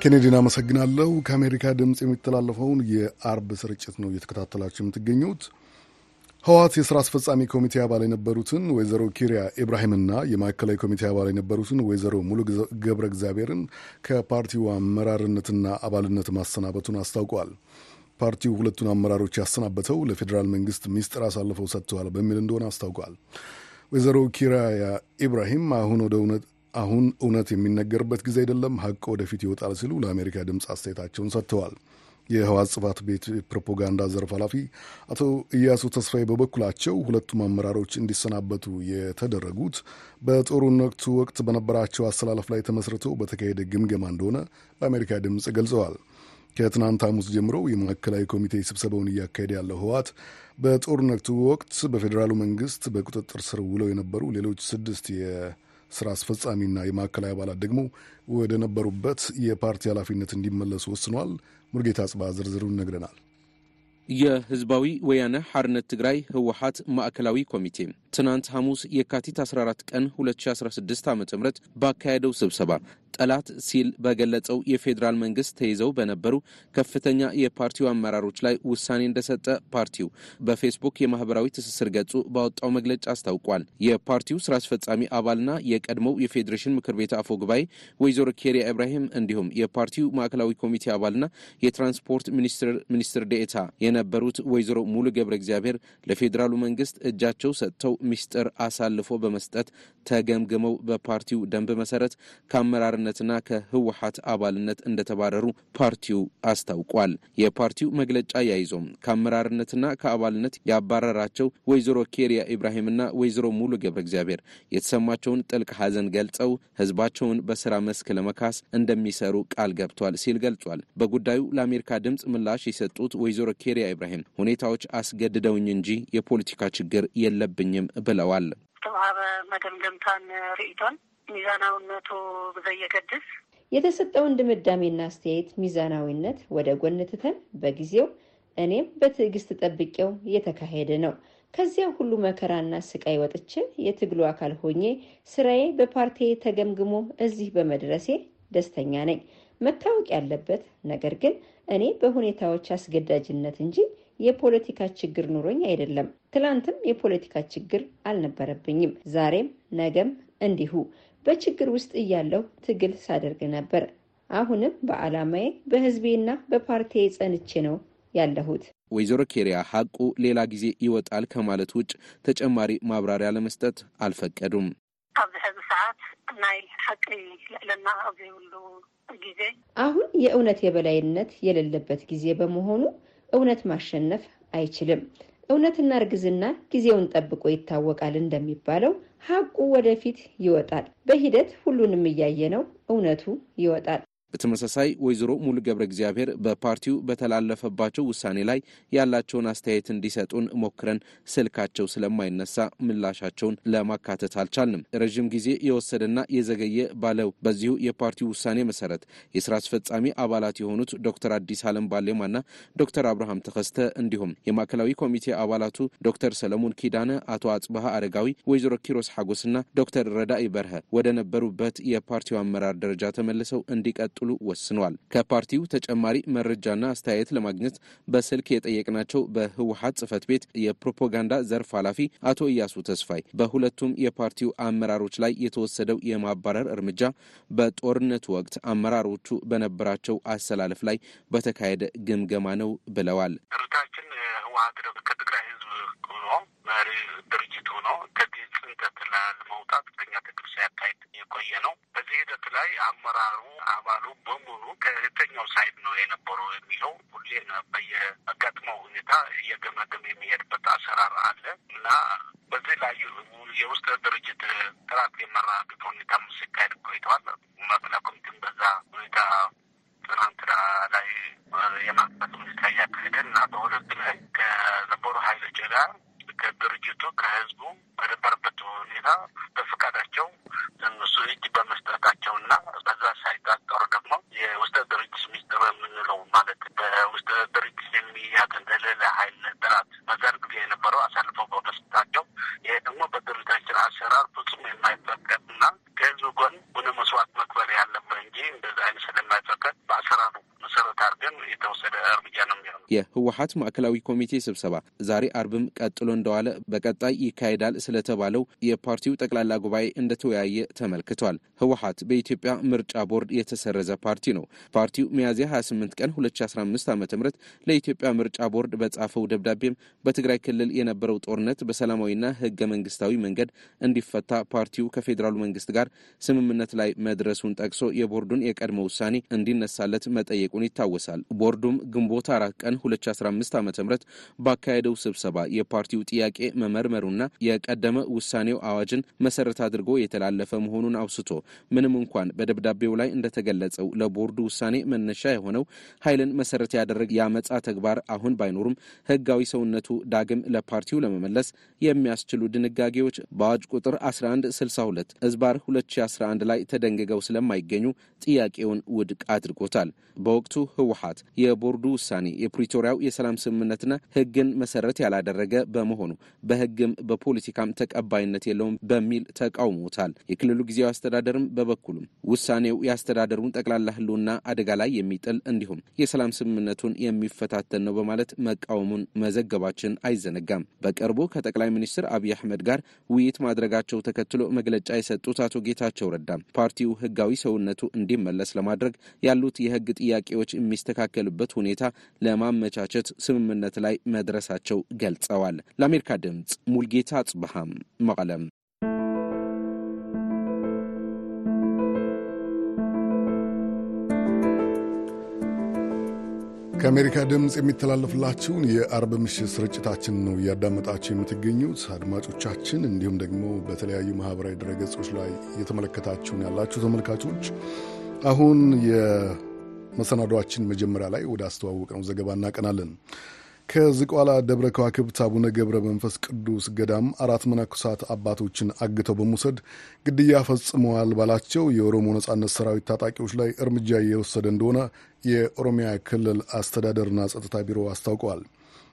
ኬኔዲን አመሰግናለሁ። ከአሜሪካ ድምፅ የሚተላለፈውን የአርብ ስርጭት ነው እየተከታተላችሁ የምትገኙት። ህወሓት የሥራ አስፈጻሚ ኮሚቴ አባል የነበሩትን ወይዘሮ ኪሪያ ኢብራሂምና የማዕከላዊ ኮሚቴ አባል የነበሩትን ወይዘሮ ሙሉ ገብረ እግዚአብሔርን ከፓርቲው አመራርነትና አባልነት ማሰናበቱን አስታውቋል። ፓርቲው ሁለቱን አመራሮች ያሰናበተው ለፌዴራል መንግስት ሚስጥር አሳልፈው ሰጥተዋል በሚል እንደሆነ አስታውቋል። ወይዘሮ ኪራያ ኢብራሂም አሁን ወደ እውነት አሁን እውነት የሚነገርበት ጊዜ አይደለም፣ ሀቅ ወደፊት ይወጣል ሲሉ ለአሜሪካ ድምፅ አስተያየታቸውን ሰጥተዋል። የህወሓት ጽሕፈት ቤት ፕሮፓጋንዳ ዘርፍ ኃላፊ አቶ እያሱ ተስፋዬ በበኩላቸው ሁለቱም አመራሮች እንዲሰናበቱ የተደረጉት በጦርነቱ ወቅት በነበራቸው አሰላለፍ ላይ ተመስርቶ በተካሄደ ግምገማ እንደሆነ ለአሜሪካ ድምፅ ገልጸዋል። ከትናንት ሐሙስ ጀምሮ የማዕከላዊ ኮሚቴ ስብሰባውን እያካሄደ ያለው ህወሓት በጦርነቱ ወቅት በፌዴራሉ መንግስት በቁጥጥር ስር ውለው የነበሩ ሌሎች ስድስት የስራ አስፈጻሚና የማዕከላዊ አባላት ደግሞ ወደ ነበሩበት የፓርቲ ኃላፊነት እንዲመለሱ ወስኗል። ሙርጌታ ጽባ ዝርዝሩን ይነግረናል። የህዝባዊ ወያነ ሐርነት ትግራይ ህወሓት ማዕከላዊ ኮሚቴ ትናንት ሐሙስ የካቲት 14 ቀን 2016 ዓ ም ባካሄደው ስብሰባ ጠላት ሲል በገለጸው የፌዴራል መንግስት ተይዘው በነበሩ ከፍተኛ የፓርቲው አመራሮች ላይ ውሳኔ እንደሰጠ ፓርቲው በፌስቡክ የማህበራዊ ትስስር ገጹ ባወጣው መግለጫ አስታውቋል። የፓርቲው ስራ አስፈጻሚ አባልና የቀድሞው የፌዴሬሽን ምክር ቤት አፈ ጉባኤ ወይዘሮ ኬሪያ ኢብራሂም እንዲሁም የፓርቲው ማዕከላዊ ኮሚቴ አባልና የትራንስፖርት ሚኒስትር ሚኒስትር ዴኤታ የነበሩት ወይዘሮ ሙሉ ገብረ እግዚአብሔር ለፌዴራሉ መንግስት እጃቸው ሰጥተው ሚስጥር አሳልፎ በመስጠት ተገምግመው በፓርቲው ደንብ መሰረት ከአመራርነትና ከህወሀት አባልነት እንደተባረሩ ፓርቲው አስታውቋል። የፓርቲው መግለጫ ያይዞም ከአመራርነትና ከአባልነት ያባረራቸው ወይዘሮ ኬሪያ ኢብራሂምና ወይዘሮ ሙሉ ገብረ እግዚአብሔር የተሰማቸውን ጥልቅ ሐዘን ገልጸው ህዝባቸውን በስራ መስክ ለመካስ እንደሚሰሩ ቃል ገብቷል ሲል ገልጿል። በጉዳዩ ለአሜሪካ ድምፅ ምላሽ የሰጡት ወይዘሮ ኬሪያ ኢብራሂም ሁኔታዎች አስገድደውኝ እንጂ የፖለቲካ ችግር የለብኝም ብለዋል። ተዋሃበ መገምገምታን ርኢቶን ሚዛናዊነቱ ብዘየገድስ የተሰጠውን ድምዳሜና አስተያየት ሚዛናዊነት ወደ ጎን ትተን በጊዜው እኔም በትዕግስት ጠብቄው እየተካሄደ ነው። ከዚያ ሁሉ መከራና ስቃይ ወጥቼ የትግሉ አካል ሆኜ ስራዬ በፓርቲ ተገምግሞ እዚህ በመድረሴ ደስተኛ ነኝ። መታወቅ ያለበት ነገር ግን እኔ በሁኔታዎች አስገዳጅነት እንጂ የፖለቲካ ችግር ኑሮኝ አይደለም። ትላንትም የፖለቲካ ችግር አልነበረብኝም። ዛሬም ነገም እንዲሁ በችግር ውስጥ እያለሁ ትግል ሳደርግ ነበር። አሁንም በዓላማዬ በህዝቤና በፓርቲዬ ጸንቼ ነው ያለሁት። ወይዘሮ ኬሪያ ሀቁ ሌላ ጊዜ ይወጣል ከማለት ውጭ ተጨማሪ ማብራሪያ ለመስጠት አልፈቀዱም። ኣብዚ ሕዚ ሰዓት ናይ ሓቂ ልዕልና ኣብ ዘይብሉ ጊዜ አሁን የእውነት የበላይነት የሌለበት ጊዜ በመሆኑ እውነት ማሸነፍ አይችልም። እውነትና እርግዝና ጊዜውን ጠብቆ ይታወቃል እንደሚባለው ሀቁ ወደፊት ይወጣል። በሂደት ሁሉንም እያየነው እውነቱ ይወጣል። በተመሳሳይ ወይዘሮ ሙሉ ገብረ እግዚአብሔር በፓርቲው በተላለፈባቸው ውሳኔ ላይ ያላቸውን አስተያየት እንዲሰጡን ሞክረን ስልካቸው ስለማይነሳ ምላሻቸውን ለማካተት አልቻልንም። ረዥም ጊዜ የወሰደና የዘገየ ባለው በዚሁ የፓርቲው ውሳኔ መሰረት የስራ አስፈጻሚ አባላት የሆኑት ዶክተር አዲስ አለም ባሌማና ዶክተር አብርሃም ተከስተ እንዲሁም የማዕከላዊ ኮሚቴ አባላቱ ዶክተር ሰለሞን ኪዳነ፣ አቶ አጽበሃ አረጋዊ፣ ወይዘሮ ኪሮስ ሐጎስና ዶክተር ረዳኢ በርሀ ወደ ነበሩበት የፓርቲው አመራር ደረጃ ተመልሰው እንዲቀጡ ሉ ወስኗል። ከፓርቲው ተጨማሪ መረጃና አስተያየት ለማግኘት በስልክ የጠየቅናቸው በህወሀት ጽህፈት ቤት የፕሮፓጋንዳ ዘርፍ ኃላፊ አቶ እያሱ ተስፋይ በሁለቱም የፓርቲው አመራሮች ላይ የተወሰደው የማባረር እርምጃ በጦርነቱ ወቅት አመራሮቹ በነበራቸው አሰላለፍ ላይ በተካሄደ ግምገማ ነው ብለዋል። ድርጅታችን ህወሀት ከትግራይ መሪ ድርጅት ሆኖ ከዚህ ጽንተት ለመውጣት ትግል ሲያካሄድ የቆየ ነው። በዚህ ሂደት ላይ አመራሩ አባሉ በሙሉ ከየትኛው ሳይድ ነው የነበረው የሚለው ሁሌን በየአጋጥመው ሁኔታ እየገመገመ የሚሄድበት አሰራር አለ እና በዚህ ላይ የውስጥ ድርጅት ጥራት የመራግጥ ሁኔታ ሲካሄድ ቆይተዋል። ማዕከላዊ ኮሚቴም በዛ ሁኔታ ትናንትና ላይ የማክበት ሁኔታ እያካሄደ እና በሁለቱ ላይ ከነበሩ ሀይሎች ጋር ከድርጅቱ ከህዝቡ በነበረበት ሁኔታ በፈቃዳቸው እነሱ እጅ በመስጠታቸው እና በዛ ሳይታጠሩ ደግሞ የውስጥ ድርጅት ሚስጥር የምንለው ማለት በውስጥ ድርጅት እንደሌለ ሀይል ጠላት በዛን ጊዜ የነበረው አሳልፈው በመስጠታቸው ይሄ ደግሞ በድርጅታችን አሰራር ፍጹም የማይፈቀድ እና ከህዝቡ ጎን ሆነ መስዋዕት መክፈል ያለበት እንጂ እንደዚ አይነት ስለማይፈቀድ በአሰራሩ መሰረት አድርገን የተወሰደ እርምጃ ነው የሚሆነው። የህወሀት ማዕከላዊ ኮሚቴ ስብሰባ ዛሬ አርብም ቀጥሎ እንደዋለ በቀጣይ ይካሄዳል ስለተባለው የፓርቲው ጠቅላላ ጉባኤ እንደተወያየ ተመልክቷል። ህወሀት በኢትዮጵያ ምርጫ ቦርድ የተሰረዘ ፓርቲ ነው። ፓርቲው ሚያዝያ 28 ቀን 2015 ዓ ም ለኢትዮጵያ ምርጫ ቦርድ በጻፈው ደብዳቤም በትግራይ ክልል የነበረው ጦርነት በሰላማዊና ህገ መንግስታዊ መንገድ እንዲፈታ ፓርቲው ከፌዴራሉ መንግስት ጋር ስምምነት ላይ መድረሱን ጠቅሶ የቦርዱን የቀድሞ ውሳኔ እንዲነሳለት መጠየቁን ይታወሳል። ቦርዱም ግንቦት አራት ቀን 2015 ዓ ም ባካሄደው ስብሰባ የፓርቲው ጥያቄ መመርመሩና የቀደመ ውሳኔው አዋጅን መሰረት አድርጎ የተላለፈ መሆኑን አውስቶ ምንም እንኳን በደብዳቤው ላይ እንደተገለጸው ለቦርዱ ውሳኔ መነሻ የሆነው ኃይልን መሰረት ያደረገ የአመፃ ተግባር አሁን ባይኖሩም ህጋዊ ሰውነቱ ዳግም ለፓርቲው ለመመለስ የሚያስችሉ ድንጋጌዎች በአዋጅ ቁጥር 1162 እዝባር 2011 ላይ ተደንግገው ስለማይገኙ ጥያቄውን ውድቅ አድርጎታል። በወቅቱ ህወሀት የቦርዱ ውሳኔ የፕሪቶሪያው የሰላም ስምምነትና ሕግን መሰረት ያላደረገ በመሆኑ በሕግም በፖለቲካም ተቀባይነት የለውም በሚል ተቃውሞታል። የክልሉ ጊዜያዊ አስተዳደርም በበኩሉም ውሳኔው የአስተዳደሩን ጠቅላላ ሕልውና አደጋ ላይ የሚጥል እንዲሁም የሰላም ስምምነቱን የሚፈታተን ነው በማለት መቃወሙን መዘገባችን አይዘነጋም። በቅርቡ ከጠቅላይ ሚኒስትር አብይ አህመድ ጋር ውይይት ማድረጋቸው ተከትሎ መግለጫ የሰጡት አቶ ጌታቸው ረዳም ፓርቲው ህጋዊ ሰውነቱ እንዲመለስ ለማድረግ ያሉት የህግ ጥያቄዎች የሚስተካከሉበት ሁኔታ ለማመቻቸት ስምምነት ላይ መድረሳቸው ገልጸዋል። ለአሜሪካ ድምፅ ሙልጌታ አጽብሃም መቀለም። ከአሜሪካ ድምፅ የሚተላለፍላችሁን የአርብ ምሽት ስርጭታችን ነው እያዳመጣችሁ የምትገኙት አድማጮቻችን፣ እንዲሁም ደግሞ በተለያዩ ማህበራዊ ድረገጾች ላይ እየተመለከታችሁን ያላችሁ ተመልካቾች። አሁን የመሰናዷችን መጀመሪያ ላይ ወደ አስተዋወቅ ነው ዘገባ እናቀናለን። ከዝቋላ ደብረ ከዋክብት አቡነ ገብረ መንፈስ ቅዱስ ገዳም አራት መነኮሳት አባቶችን አግተው በመውሰድ ግድያ ፈጽመዋል ባላቸው የኦሮሞ ነጻነት ሰራዊት ታጣቂዎች ላይ እርምጃ እየወሰደ እንደሆነ የኦሮሚያ ክልል አስተዳደርና ጸጥታ ቢሮ አስታውቀዋል።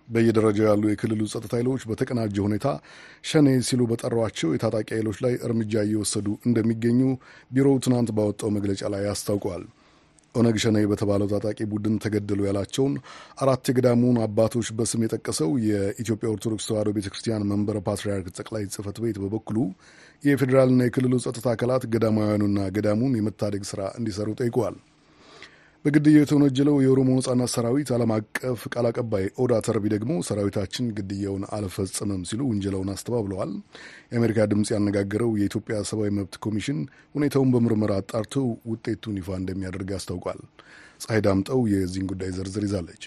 በየደረጃው ያሉ የክልሉ ጸጥታ ኃይሎች በተቀናጀ ሁኔታ ሸኔ ሲሉ በጠሯቸው የታጣቂ ኃይሎች ላይ እርምጃ እየወሰዱ እንደሚገኙ ቢሮው ትናንት ባወጣው መግለጫ ላይ አስታውቀዋል። ኦነግ ሸኔ በተባለው ታጣቂ ቡድን ተገደሉ ያላቸውን አራት የገዳሙን አባቶች በስም የጠቀሰው የኢትዮጵያ ኦርቶዶክስ ተዋሕዶ ቤተ ክርስቲያን መንበረ ፓትርያርክ ጠቅላይ ጽሕፈት ቤት በበኩሉ የፌዴራልና የክልሉ ጸጥታ አካላት ገዳማውያኑና ገዳሙን የመታደግ ስራ እንዲሰሩ ጠይቀዋል። በግድያው የተወነጀለው የኦሮሞ ነጻነት ሰራዊት ዓለም አቀፍ ቃል አቀባይ ኦዳ ተርቢ ደግሞ ሰራዊታችን ግድያውን አልፈጸመም ሲሉ ውንጀላውን አስተባብለዋል። የአሜሪካ ድምፅ ያነጋገረው የኢትዮጵያ ሰብአዊ መብት ኮሚሽን ሁኔታውን በምርመራ አጣርቶ ውጤቱን ይፋ እንደሚያደርግ አስታውቋል። ፀሐይ ዳምጠው የዚህን ጉዳይ ዝርዝር ይዛለች።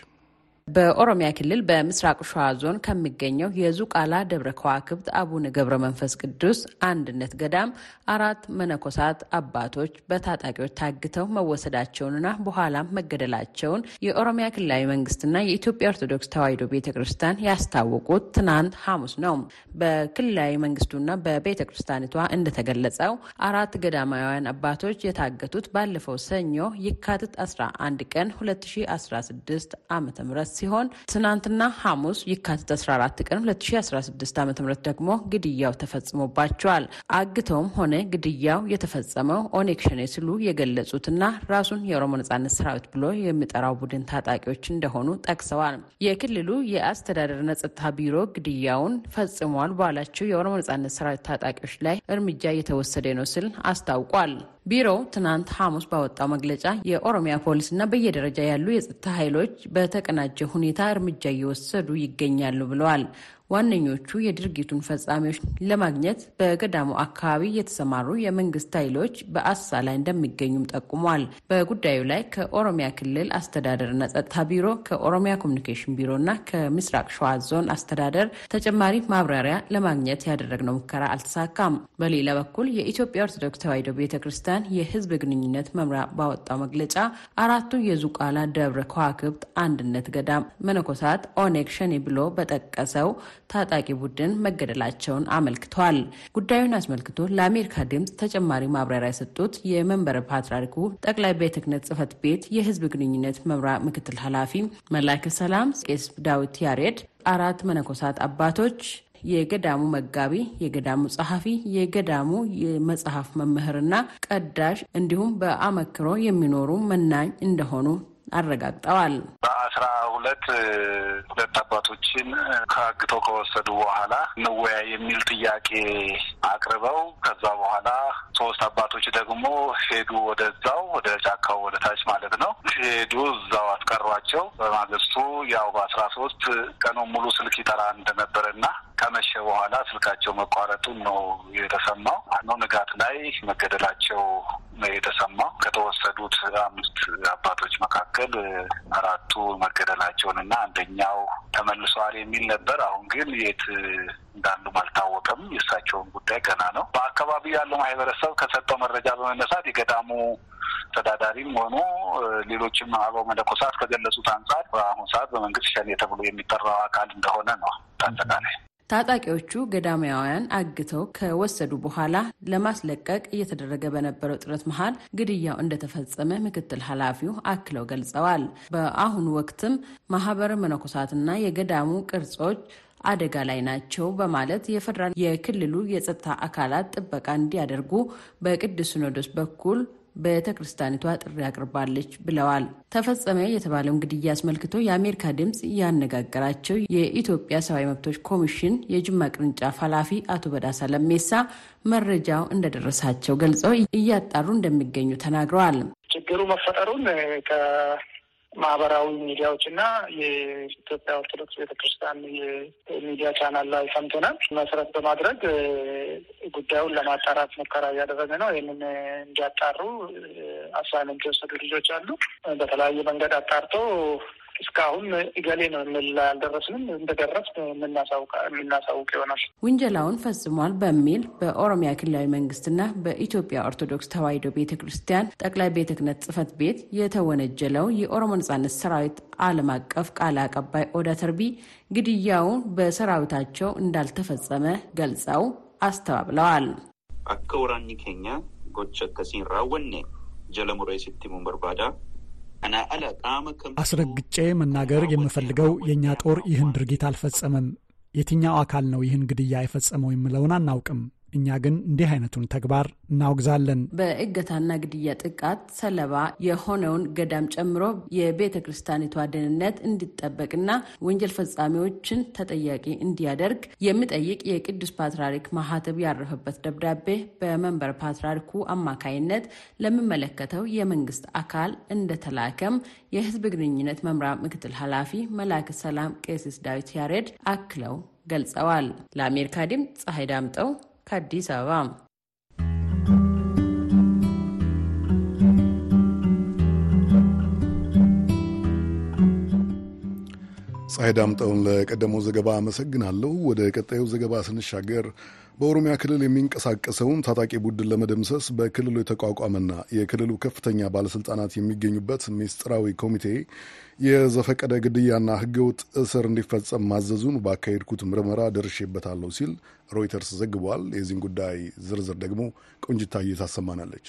በኦሮሚያ ክልል በምስራቅ ሸዋ ዞን ከሚገኘው የዙቃላ ደብረ ከዋክብት አቡነ ገብረ መንፈስ ቅዱስ አንድነት ገዳም አራት መነኮሳት አባቶች በታጣቂዎች ታግተው መወሰዳቸውንና በኋላም መገደላቸውን የኦሮሚያ ክልላዊ መንግስትና የኢትዮጵያ ኦርቶዶክስ ተዋሕዶ ቤተ ክርስቲያን ያስታወቁት ትናንት ሐሙስ ነው። በክልላዊ መንግስቱና በቤተ ክርስቲያኒቷ እንደተገለጸው አራት ገዳማውያን አባቶች የታገቱት ባለፈው ሰኞ የካቲት 11 ቀን 2016 ዓ ም ሲሆን ትናንትና ሐሙስ የካቲት 14 ቀን 2016 ዓ ም ደግሞ ግድያው ተፈጽሞባቸዋል። አግተውም ሆነ ግድያው የተፈጸመው ኦነግ ሸኔ ሲሉ የገለጹትና ራሱን የኦሮሞ ነጻነት ሰራዊት ብሎ የሚጠራው ቡድን ታጣቂዎች እንደሆኑ ጠቅሰዋል። የክልሉ የአስተዳደርና ጸጥታ ቢሮ ግድያውን ፈጽሟል ባላቸው የኦሮሞ ነጻነት ሰራዊት ታጣቂዎች ላይ እርምጃ እየተወሰደ ነው ሲል አስታውቋል። ቢሮው ትናንት ሐሙስ ባወጣው መግለጫ የኦሮሚያ ፖሊስና በየደረጃ ያሉ የጸጥታ ኃይሎች በተቀናጀ ሁኔታ እርምጃ እየወሰዱ ይገኛሉ ብለዋል። ዋነኞቹ የድርጊቱን ፈጻሚዎች ለማግኘት በገዳሙ አካባቢ የተሰማሩ የመንግስት ኃይሎች በአሳ ላይ እንደሚገኙም ጠቁሟል። በጉዳዩ ላይ ከኦሮሚያ ክልል አስተዳደርና ጸጥታ ቢሮ፣ ከኦሮሚያ ኮሚኒኬሽን ቢሮና ከምስራቅ ሸዋ ዞን አስተዳደር ተጨማሪ ማብራሪያ ለማግኘት ያደረግነው ሙከራ አልተሳካም። በሌላ በኩል የኢትዮጵያ ኦርቶዶክስ ተዋሕዶ ቤተ ክርስቲያን የሕዝብ ግንኙነት መምሪያ ባወጣው መግለጫ አራቱ የዝቋላ ደብረ ከዋክብት አንድነት ገዳም መነኮሳት ኦነግ ሸኔ ብሎ በጠቀሰው ታጣቂ ቡድን መገደላቸውን አመልክተዋል። ጉዳዩን አስመልክቶ ለአሜሪካ ድምፅ ተጨማሪ ማብራሪያ የሰጡት የመንበረ ፓትርያርኩ ጠቅላይ ቤተ ክህነት ጽሕፈት ቤት የሕዝብ ግንኙነት መምሪያ ምክትል ኃላፊ መላከ ሰላም ቄስ ዳዊት ያሬድ አራት መነኮሳት አባቶች የገዳሙ መጋቢ፣ የገዳሙ ጸሐፊ፣ የገዳሙ የመጽሐፍ መምህርና ቀዳሽ እንዲሁም በአመክሮ የሚኖሩ መናኝ እንደሆኑ አረጋግጠዋል። በአስራ ሁለት ሁለት አባቶችን ከአግተው ከወሰዱ በኋላ እንወያይ የሚል ጥያቄ አቅርበው ከዛ በኋላ ሶስት አባቶች ደግሞ ሄዱ ወደዛው ወደ ጫካው ወደ ታች ማለት ነው። ሄዱ እዛው አስቀሯቸው። በማግስቱ ያው በአስራ ሶስት ቀኑ ሙሉ ስልክ ይጠራ እንደነበረና ከመሸ በኋላ ስልካቸው መቋረጡን ነው የተሰማው። ነው ንጋት ላይ መገደላቸው ነው የተሰማው። ከተወሰዱት አምስት አባቶች መካከል አራቱ መገደላቸውን እና አንደኛው ተመልሰዋል የሚል ነበር። አሁን ግን የት እንዳሉም አልታወቀም። የእሳቸውን ጉዳይ ገና ነው። በአካባቢው ያለው ማህበረሰብ ከሰጠው መረጃ በመነሳት የገዳሙ ተዳዳሪም ሆኑ ሌሎችም አበው መነኮሳት ከገለጹት አንጻር በአሁኑ ሰዓት በመንግስት ሸኔ ተብሎ የሚጠራው አካል እንደሆነ ነው አጠቃላይ ታጣቂዎቹ ገዳማውያን አግተው ከወሰዱ በኋላ ለማስለቀቅ እየተደረገ በነበረው ጥረት መሀል ግድያው እንደተፈጸመ ምክትል ኃላፊው አክለው ገልጸዋል። በአሁኑ ወቅትም ማህበረ መነኮሳትና የገዳሙ ቅርጾች አደጋ ላይ ናቸው በማለት የፌዴራል የክልሉ የጸጥታ አካላት ጥበቃ እንዲያደርጉ በቅዱስ ሲኖዶስ በኩል ቤተ ክርስቲያኒቷ ጥሪ አቅርባለች ብለዋል። ተፈጸመ የተባለውን ግድያ አስመልክቶ የአሜሪካ ድምፅ ያነጋገራቸው የኢትዮጵያ ሰብአዊ መብቶች ኮሚሽን የጅማ ቅርንጫፍ ኃላፊ አቶ በዳሳ ለሜሳ መረጃው እንደደረሳቸው ገልጸው እያጣሩ እንደሚገኙ ተናግረዋል። ችግሩ መፈጠሩን ማህበራዊ ሚዲያዎች እና የኢትዮጵያ ኦርቶዶክስ ቤተክርስቲያን የሚዲያ ቻናል ላይ ሰምተናል። መሰረት በማድረግ ጉዳዩን ለማጣራት ሙከራ እያደረገ ነው። ይህንን እንዲያጣሩ assignment የወሰዱ ልጆች አሉ። በተለያየ መንገድ አጣርቶ እስካሁን እገሌ ነው የምል አልደረስንም። እንደደረስ የምናሳውቅ ይሆናል። ውንጀላውን ፈጽሟል በሚል በኦሮሚያ ክልላዊ መንግስትና በኢትዮጵያ ኦርቶዶክስ ተዋሕዶ ቤተ ክርስቲያን ጠቅላይ ቤተ ክህነት ጽሕፈት ቤት የተወነጀለው የኦሮሞ ነጻነት ሰራዊት ዓለም አቀፍ ቃል አቀባይ ኦዳ ተርቢ ግድያውን በሰራዊታቸው እንዳልተፈጸመ ገልጸው አስተባብለዋል። አከ ወራኒ ኬኛ ጎቸ ከሲን ራወኔ ጀለሙሬ ሲቲሙን በርባዳ አስረግጬ መናገር የምፈልገው የእኛ ጦር ይህን ድርጊት አልፈጸመም። የትኛው አካል ነው ይህን ግድያ የፈጸመው የምለውን አናውቅም። እኛ ግን እንዲህ አይነቱን ተግባር እናወግዛለን። በእገታና ግድያ ጥቃት ሰለባ የሆነውን ገዳም ጨምሮ የቤተ ክርስቲያኒቷ ደህንነት እንዲጠበቅና ወንጀል ፈጻሚዎችን ተጠያቂ እንዲያደርግ የሚጠይቅ የቅዱስ ፓትርያርክ ማህተብ ያረፈበት ደብዳቤ በመንበር ፓትርያርኩ አማካይነት ለሚመለከተው የመንግስት አካል እንደተላከም የህዝብ ግንኙነት መምሪያ ምክትል ኃላፊ መላክ ሰላም ቄሲስ ዳዊት ያሬድ አክለው ገልጸዋል። ለአሜሪካ ድምፅ ፀሐይ ዳምጠው ከአዲስ አበባ ፀሐይ ዳምጠውን ለቀደመው ዘገባ አመሰግናለሁ። ወደ ቀጣዩ ዘገባ ስንሻገር በኦሮሚያ ክልል የሚንቀሳቀሰውን ታጣቂ ቡድን ለመደምሰስ በክልሉ የተቋቋመና የክልሉ ከፍተኛ ባለስልጣናት የሚገኙበት ሚስጥራዊ ኮሚቴ የዘፈቀደ ግድያና ሕገወጥ እስር እንዲፈጸም ማዘዙን ባካሄድኩት ምርመራ ደርሼበታለሁ ሲል ሮይተርስ ዘግቧል። የዚህን ጉዳይ ዝርዝር ደግሞ ቆንጅታዬ ታሰማናለች።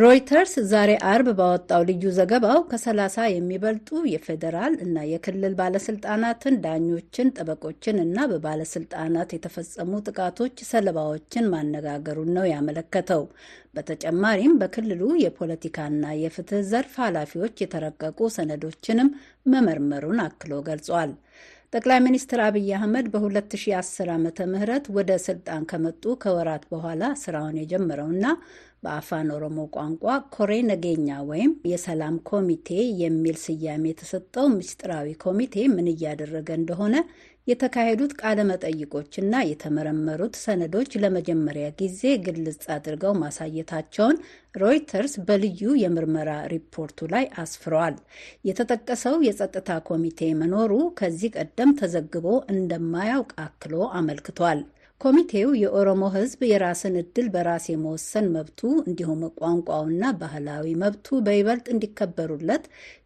ሮይተርስ ዛሬ አርብ ባወጣው ልዩ ዘገባው ከሰላሳ የሚበልጡ የፌዴራል እና የክልል ባለስልጣናትን፣ ዳኞችን፣ ጠበቆችን እና በባለስልጣናት የተፈጸሙ ጥቃቶች ሰለባዎችን ማነጋገሩን ነው ያመለከተው። በተጨማሪም በክልሉ የፖለቲካና የፍትህ ዘርፍ ኃላፊዎች የተረቀቁ ሰነዶችንም መመርመሩን አክሎ ገልጿል። ጠቅላይ ሚኒስትር አብይ አህመድ በ2010 ዓ ም ወደ ስልጣን ከመጡ ከወራት በኋላ ስራውን የጀመረውና በአፋን ኦሮሞ ቋንቋ ኮሬ ነገኛ ወይም የሰላም ኮሚቴ የሚል ስያሜ የተሰጠው ምስጢራዊ ኮሚቴ ምን እያደረገ እንደሆነ የተካሄዱት ቃለ መጠይቆችና የተመረመሩት ሰነዶች ለመጀመሪያ ጊዜ ግልጽ አድርገው ማሳየታቸውን ሮይተርስ በልዩ የምርመራ ሪፖርቱ ላይ አስፍረዋል። የተጠቀሰው የጸጥታ ኮሚቴ መኖሩ ከዚህ ቀደም ተዘግቦ እንደማያውቅ አክሎ አመልክቷል። ኮሚቴው የኦሮሞ ሕዝብ የራስን እድል በራስ የመወሰን መብቱ እንዲሁም ቋንቋውና ባህላዊ መብቱ በይበልጥ እንዲከበሩለት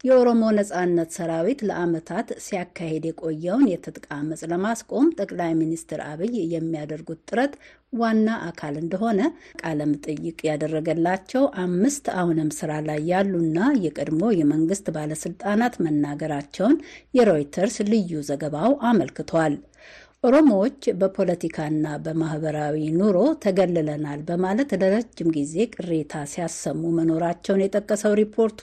የኦሮሞ ነጻነት ሰራዊት ለዓመታት ሲያካሄድ የቆየውን የትጥቅ አመፅ ለማስቆም ጠቅላይ ሚኒስትር አብይ የሚያደርጉት ጥረት ዋና አካል እንደሆነ ቃለ መጠይቅ ያደረገላቸው አምስት አሁንም ስራ ላይ ያሉና የቀድሞ የመንግስት ባለስልጣናት መናገራቸውን የሮይተርስ ልዩ ዘገባው አመልክቷል። ኦሮሞዎች በፖለቲካና በማህበራዊ ኑሮ ተገልለናል በማለት ለረጅም ጊዜ ቅሬታ ሲያሰሙ መኖራቸውን የጠቀሰው ሪፖርቱ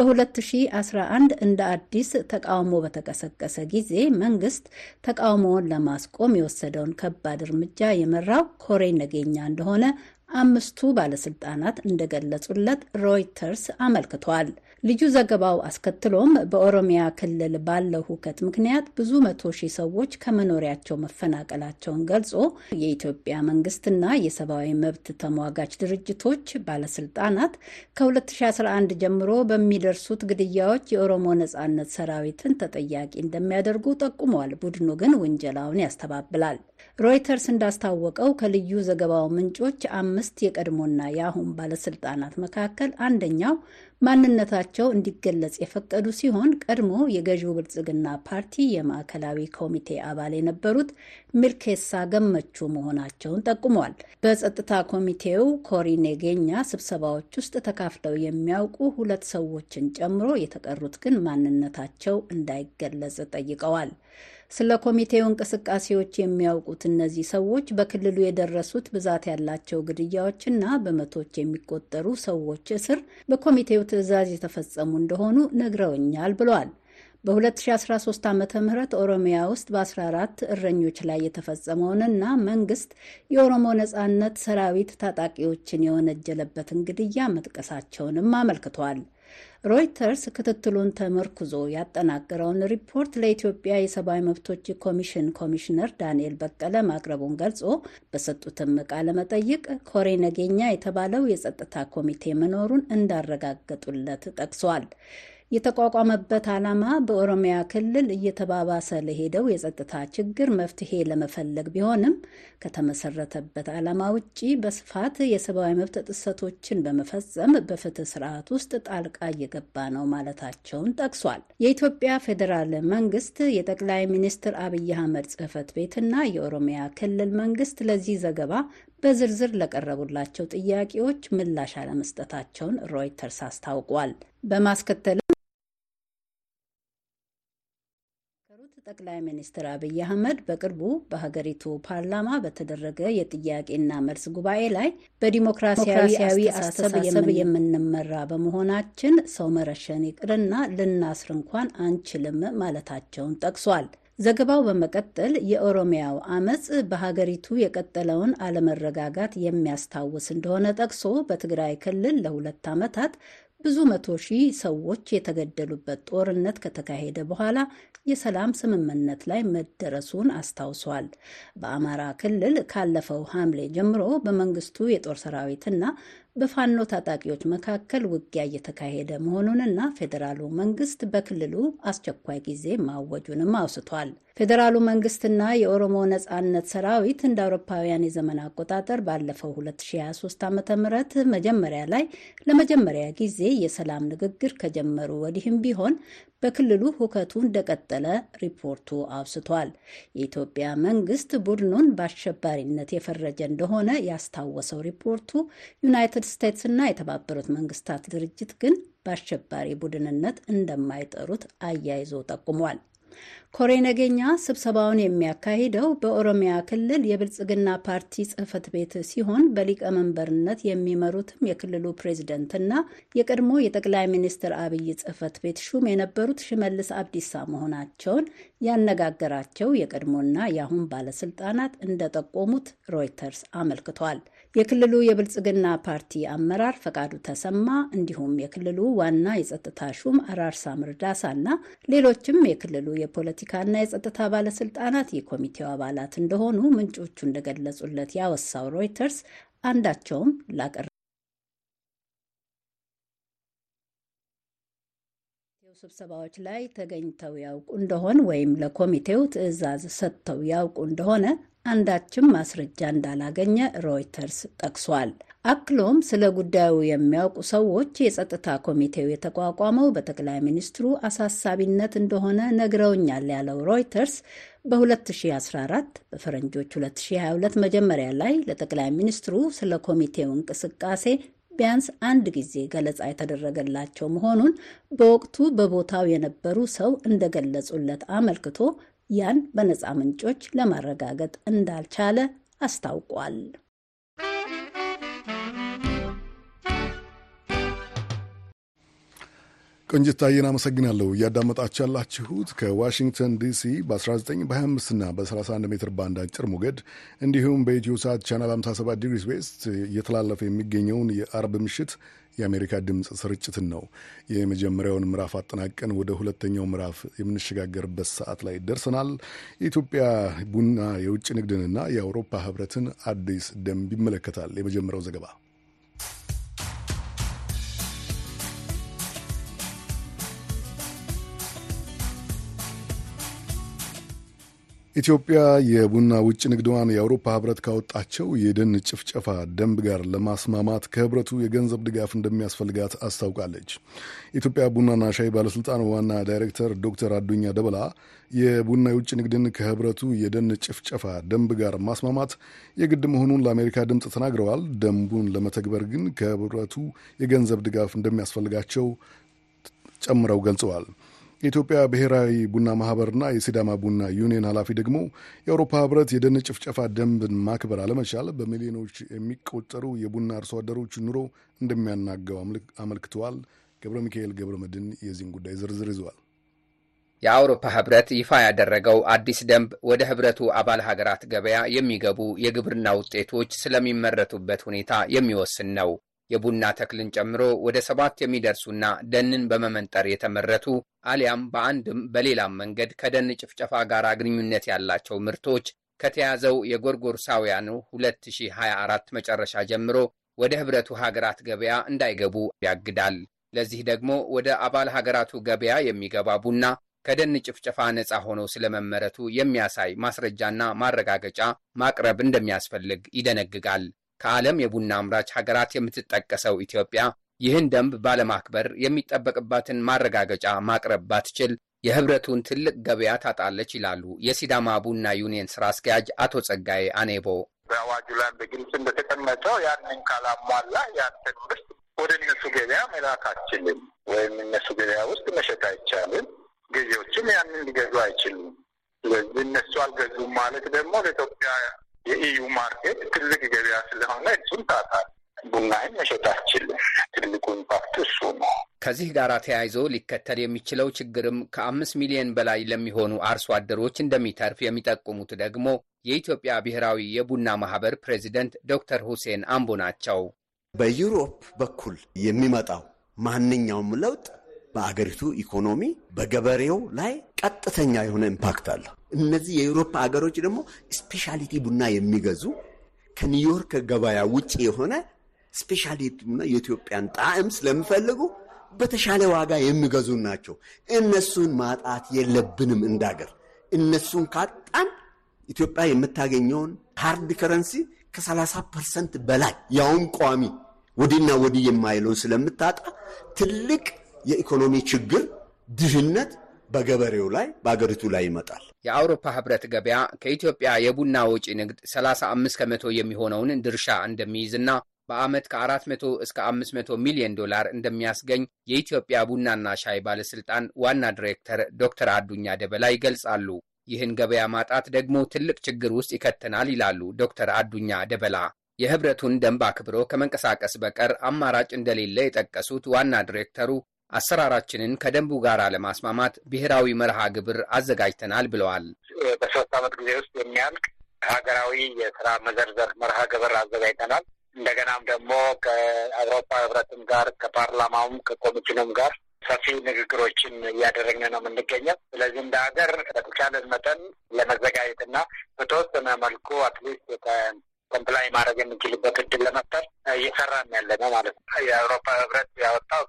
በ2011 እንደ አዲስ ተቃውሞ በተቀሰቀሰ ጊዜ መንግስት ተቃውሞውን ለማስቆም የወሰደውን ከባድ እርምጃ የመራው ኮሬ ነገኛ እንደሆነ አምስቱ ባለስልጣናት እንደገለጹለት ሮይተርስ አመልክቷል። ልዩ ዘገባው አስከትሎም በኦሮሚያ ክልል ባለው ሁከት ምክንያት ብዙ መቶ ሺህ ሰዎች ከመኖሪያቸው መፈናቀላቸውን ገልጾ የኢትዮጵያ መንግስትና የሰብአዊ መብት ተሟጋች ድርጅቶች ባለስልጣናት ከ2011 ጀምሮ በሚደርሱት ግድያዎች የኦሮሞ ነጻነት ሰራዊትን ተጠያቂ እንደሚያደርጉ ጠቁመዋል። ቡድኑ ግን ውንጀላውን ያስተባብላል። ሮይተርስ እንዳስታወቀው ከልዩ ዘገባው ምንጮች አምስት የቀድሞና የአሁን ባለስልጣናት መካከል አንደኛው ማንነታቸው እንዲገለጽ የፈቀዱ ሲሆን ቀድሞ የገዢው ብልጽግና ፓርቲ የማዕከላዊ ኮሚቴ አባል የነበሩት ሚልኬሳ ገመቹ መሆናቸውን ጠቁሟል። በጸጥታ ኮሚቴው ኮሪ ኔጌኛ ስብሰባዎች ውስጥ ተካፍለው የሚያውቁ ሁለት ሰዎችን ጨምሮ የተቀሩት ግን ማንነታቸው እንዳይገለጽ ጠይቀዋል። ስለ ኮሚቴው እንቅስቃሴዎች የሚያውቁት እነዚህ ሰዎች በክልሉ የደረሱት ብዛት ያላቸው ግድያዎችና በመቶዎች የሚቆጠሩ ሰዎች እስር በኮሚቴው ትዕዛዝ የተፈጸሙ እንደሆኑ ነግረውኛል ብለዋል። በ2013 ዓ ም ኦሮሚያ ውስጥ በ14 እረኞች ላይ የተፈጸመውንና መንግስት የኦሮሞ ነጻነት ሰራዊት ታጣቂዎችን የወነጀለበትን ግድያ መጥቀሳቸውንም አመልክቷል። ሮይተርስ ክትትሉን ተመርኩዞ ያጠናቀረውን ሪፖርት ለኢትዮጵያ የሰብአዊ መብቶች ኮሚሽን ኮሚሽነር ዳንኤል በቀለ ማቅረቡን ገልጾ በሰጡትም ቃለ መጠይቅ ኮሬ ነገኛ የተባለው የጸጥታ ኮሚቴ መኖሩን እንዳረጋገጡለት ጠቅሷል። የተቋቋመበት ዓላማ በኦሮሚያ ክልል እየተባባሰ ለሄደው የጸጥታ ችግር መፍትሄ ለመፈለግ ቢሆንም ከተመሰረተበት ዓላማ ውጪ በስፋት የሰብአዊ መብት ጥሰቶችን በመፈጸም በፍትህ ስርዓት ውስጥ ጣልቃ እየገባ ነው ማለታቸውን ጠቅሷል። የኢትዮጵያ ፌዴራል መንግስት የጠቅላይ ሚኒስትር አብይ አህመድ ጽህፈት ቤትና የኦሮሚያ ክልል መንግስት ለዚህ ዘገባ በዝርዝር ለቀረቡላቸው ጥያቄዎች ምላሽ አለመስጠታቸውን ሮይተርስ አስታውቋል። በማስከተልም ጠቅላይ ሚኒስትር አብይ አህመድ በቅርቡ በሀገሪቱ ፓርላማ በተደረገ የጥያቄና መልስ ጉባኤ ላይ በዲሞክራሲያዊ አስተሳሰብ የምንመራ በመሆናችን ሰው መረሸን ይቅርና ልናስር እንኳን አንችልም ማለታቸውን ጠቅሷል። ዘገባው በመቀጠል የኦሮሚያው አመፅ በሀገሪቱ የቀጠለውን አለመረጋጋት የሚያስታውስ እንደሆነ ጠቅሶ በትግራይ ክልል ለሁለት ዓመታት ብዙ መቶ ሺህ ሰዎች የተገደሉበት ጦርነት ከተካሄደ በኋላ የሰላም ስምምነት ላይ መደረሱን አስታውሷል። በአማራ ክልል ካለፈው ሐምሌ ጀምሮ በመንግስቱ የጦር ሰራዊትና በፋኖ ታጣቂዎች መካከል ውጊያ እየተካሄደ መሆኑንና ፌዴራሉ መንግስት በክልሉ አስቸኳይ ጊዜ ማወጁንም አውስቷል። ፌዴራሉ መንግስትና የኦሮሞ ነጻነት ሰራዊት እንደ አውሮፓውያን የዘመን አቆጣጠር ባለፈው 2023 ዓ ም መጀመሪያ ላይ ለመጀመሪያ ጊዜ የሰላም ንግግር ከጀመሩ ወዲህም ቢሆን በክልሉ ሁከቱ እንደቀጠለ ሪፖርቱ አውስቷል። የኢትዮጵያ መንግስት ቡድኑን በአሸባሪነት የፈረጀ እንደሆነ ያስታወሰው ሪፖርቱ ዩናይትድ ስቴትስና የተባበሩት መንግስታት ድርጅት ግን በአሸባሪ ቡድንነት እንደማይጠሩት አያይዞ ጠቁሟል። ኮሬ ነገኛ ስብሰባውን የሚያካሂደው በኦሮሚያ ክልል የብልጽግና ፓርቲ ጽህፈት ቤት ሲሆን በሊቀመንበርነት የሚመሩትም የክልሉ ፕሬዝደንትና የቀድሞ የጠቅላይ ሚኒስትር አብይ ጽህፈት ቤት ሹም የነበሩት ሽመልስ አብዲሳ መሆናቸውን ያነጋገራቸው የቀድሞና የአሁን ባለስልጣናት እንደጠቆሙት ሮይተርስ አመልክቷል። የክልሉ የብልጽግና ፓርቲ አመራር ፈቃዱ ተሰማ እንዲሁም የክልሉ ዋና የጸጥታ ሹም አራርሳ ምርዳሳና ሌሎችም የክልሉ የፖለቲካና የጸጥታ ባለስልጣናት የኮሚቴው አባላት እንደሆኑ ምንጮቹ እንደገለጹለት ያወሳው ሮይተርስ አንዳቸውም ላቀረ ስብሰባዎች ላይ ተገኝተው ያውቁ እንደሆን ወይም ለኮሚቴው ትዕዛዝ ሰጥተው ያውቁ እንደሆነ አንዳችም ማስረጃ እንዳላገኘ ሮይተርስ ጠቅሷል። አክሎም ስለ ጉዳዩ የሚያውቁ ሰዎች የጸጥታ ኮሚቴው የተቋቋመው በጠቅላይ ሚኒስትሩ አሳሳቢነት እንደሆነ ነግረውኛል ያለው ሮይተርስ በ2014 በፈረንጆች 2022 መጀመሪያ ላይ ለጠቅላይ ሚኒስትሩ ስለ ኮሚቴው እንቅስቃሴ ቢያንስ አንድ ጊዜ ገለጻ የተደረገላቸው መሆኑን በወቅቱ በቦታው የነበሩ ሰው እንደገለጹለት አመልክቶ ያን በነፃ ምንጮች ለማረጋገጥ እንዳልቻለ አስታውቋል። ቆንጅት ታየን አመሰግናለሁ። እያዳመጣችሁ ያላችሁት ከዋሽንግተን ዲሲ በ19 በ25 እና በ31 ሜትር ባንድ አጭር ሞገድ እንዲሁም በኢትዮ ሳት ቻናል 57 degrees west እየተላለፈ የሚገኘውን የአርብ ምሽት የአሜሪካ ድምፅ ስርጭትን ነው። የመጀመሪያውን ምዕራፍ አጠናቀን ወደ ሁለተኛው ምዕራፍ የምንሸጋገርበት ሰዓት ላይ ደርሰናል። የኢትዮጵያ ቡና የውጭ ንግድንና የአውሮፓ ሕብረትን አዲስ ደንብ ይመለከታል የመጀመሪያው ዘገባ። ኢትዮጵያ የቡና ውጭ ንግድዋን የአውሮፓ ህብረት ካወጣቸው የደን ጭፍጨፋ ደንብ ጋር ለማስማማት ከህብረቱ የገንዘብ ድጋፍ እንደሚያስፈልጋት አስታውቃለች። የኢትዮጵያ ቡናና ሻይ ባለስልጣን ዋና ዳይሬክተር ዶክተር አዱኛ ደበላ የቡና የውጭ ንግድን ከህብረቱ የደን ጭፍጨፋ ደንብ ጋር ማስማማት የግድ መሆኑን ለአሜሪካ ድምፅ ተናግረዋል። ደንቡን ለመተግበር ግን ከህብረቱ የገንዘብ ድጋፍ እንደሚያስፈልጋቸው ጨምረው ገልጸዋል። የኢትዮጵያ ብሔራዊ ቡና ማህበርና የሲዳማ ቡና ዩኒየን ኃላፊ ደግሞ የአውሮፓ ህብረት የደን ጭፍጨፋ ደንብን ማክበር አለመቻል በሚሊዮኖች የሚቆጠሩ የቡና አርሶ አደሮች ኑሮ እንደሚያናገው አመልክተዋል። ገብረ ሚካኤል ገብረ መድን የዚህን ጉዳይ ዝርዝር ይዘዋል። የአውሮፓ ህብረት ይፋ ያደረገው አዲስ ደንብ ወደ ህብረቱ አባል ሀገራት ገበያ የሚገቡ የግብርና ውጤቶች ስለሚመረቱበት ሁኔታ የሚወስን ነው። የቡና ተክልን ጨምሮ ወደ ሰባት የሚደርሱና ደንን በመመንጠር የተመረቱ አሊያም በአንድም በሌላም መንገድ ከደን ጭፍጨፋ ጋር ግንኙነት ያላቸው ምርቶች ከተያዘው የጎርጎርሳውያኑ 2024 መጨረሻ ጀምሮ ወደ ህብረቱ ሀገራት ገበያ እንዳይገቡ ያግዳል። ለዚህ ደግሞ ወደ አባል ሀገራቱ ገበያ የሚገባ ቡና ከደን ጭፍጨፋ ነፃ ሆኖ ስለመመረቱ የሚያሳይ ማስረጃና ማረጋገጫ ማቅረብ እንደሚያስፈልግ ይደነግጋል። ከዓለም የቡና አምራች ሀገራት የምትጠቀሰው ኢትዮጵያ ይህን ደንብ ባለማክበር የሚጠበቅባትን ማረጋገጫ ማቅረብ ባትችል የህብረቱን ትልቅ ገበያ ታጣለች ይላሉ የሲዳማ ቡና ዩኒየን ስራ አስኪያጅ አቶ ጸጋዬ አኔቦ። በአዋጁ ላይ በግልጽ እንደተቀመጠው ያንን ካላሟላ ያንተን ምርት ወደ እነሱ ገበያ መላክ አትችልም ወይም እነሱ ገበያ ውስጥ መሸጥ አይቻልም። ገዢዎችም ያንን ሊገዙ አይችሉም። ስለዚህ እነሱ አልገዙም ማለት ደግሞ ለኢትዮጵያ የ EU market ትልቅ ገበያ ስለሆነ እሱን ታታል ቡናህን መሸጥ አትችልም። ትልቁ impact እሱ ነው። ከዚህ ጋር ተያይዞ ሊከተል የሚችለው ችግርም ከአምስት ሚሊዮን በላይ ለሚሆኑ አርሶ አደሮች እንደሚተርፍ የሚጠቁሙት ደግሞ የኢትዮጵያ ብሔራዊ የቡና ማህበር ፕሬዚደንት ዶክተር ሁሴን አምቦ ናቸው። በ Europe በኩል የሚመጣው ማንኛውም ለውጥ በአገሪቱ ኢኮኖሚ በገበሬው ላይ ቀጥተኛ የሆነ impact አለው። እነዚህ የአውሮፓ ሀገሮች ደግሞ specialty ቡና የሚገዙ ከኒውዮርክ ገበያ ውጭ የሆነ specialty ቡና የኢትዮጵያን ጣዕም ስለሚፈልጉ በተሻለ ዋጋ የሚገዙ ናቸው። እነሱን ማጣት የለብንም እንዳገር። እነሱን ካጣን ኢትዮጵያ የምታገኘውን hard currency ከ30 percent በላይ ያውም ቋሚ ወዲና ወዲህ የማይለውን ስለምታጣ ትልቅ የኢኮኖሚ ችግር፣ ድህነት በገበሬው ላይ በአገሪቱ ላይ ይመጣል። የአውሮፓ ህብረት ገበያ ከኢትዮጵያ የቡና ወጪ ንግድ 35 ከመቶ የሚሆነውን ድርሻ እንደሚይዝና በዓመት ከ400 እስከ 500 ሚሊዮን ዶላር እንደሚያስገኝ የኢትዮጵያ ቡናና ሻይ ባለሥልጣን ዋና ዲሬክተር ዶክተር አዱኛ ደበላ ይገልጻሉ። ይህን ገበያ ማጣት ደግሞ ትልቅ ችግር ውስጥ ይከተናል ይላሉ ዶክተር አዱኛ ደበላ። የህብረቱን ደንብ አክብሮ ከመንቀሳቀስ በቀር አማራጭ እንደሌለ የጠቀሱት ዋና ዲሬክተሩ አሰራራችንን ከደንቡ ጋር ለማስማማት ብሔራዊ መርሃ ግብር አዘጋጅተናል ብለዋል። በሶስት ዓመት ጊዜ ውስጥ የሚያልቅ ሀገራዊ የስራ መዘርዘር መርሃ ግብር አዘጋጅተናል። እንደገናም ደግሞ ከአውሮፓ ህብረትም ጋር ከፓርላማውም ከኮሚሽኑም ጋር ሰፊ ንግግሮችን እያደረግን ነው የምንገኘው። ስለዚህ እንደ ሀገር በተቻለን መጠን ለመዘጋጀትና በተወሰነ መልኩ at least comply ማድረግ የምንችልበት እድል ለመፍጠር እየሰራን ያለ ነው ማለት ነው። የአውሮፓ ህብረት ያወጣው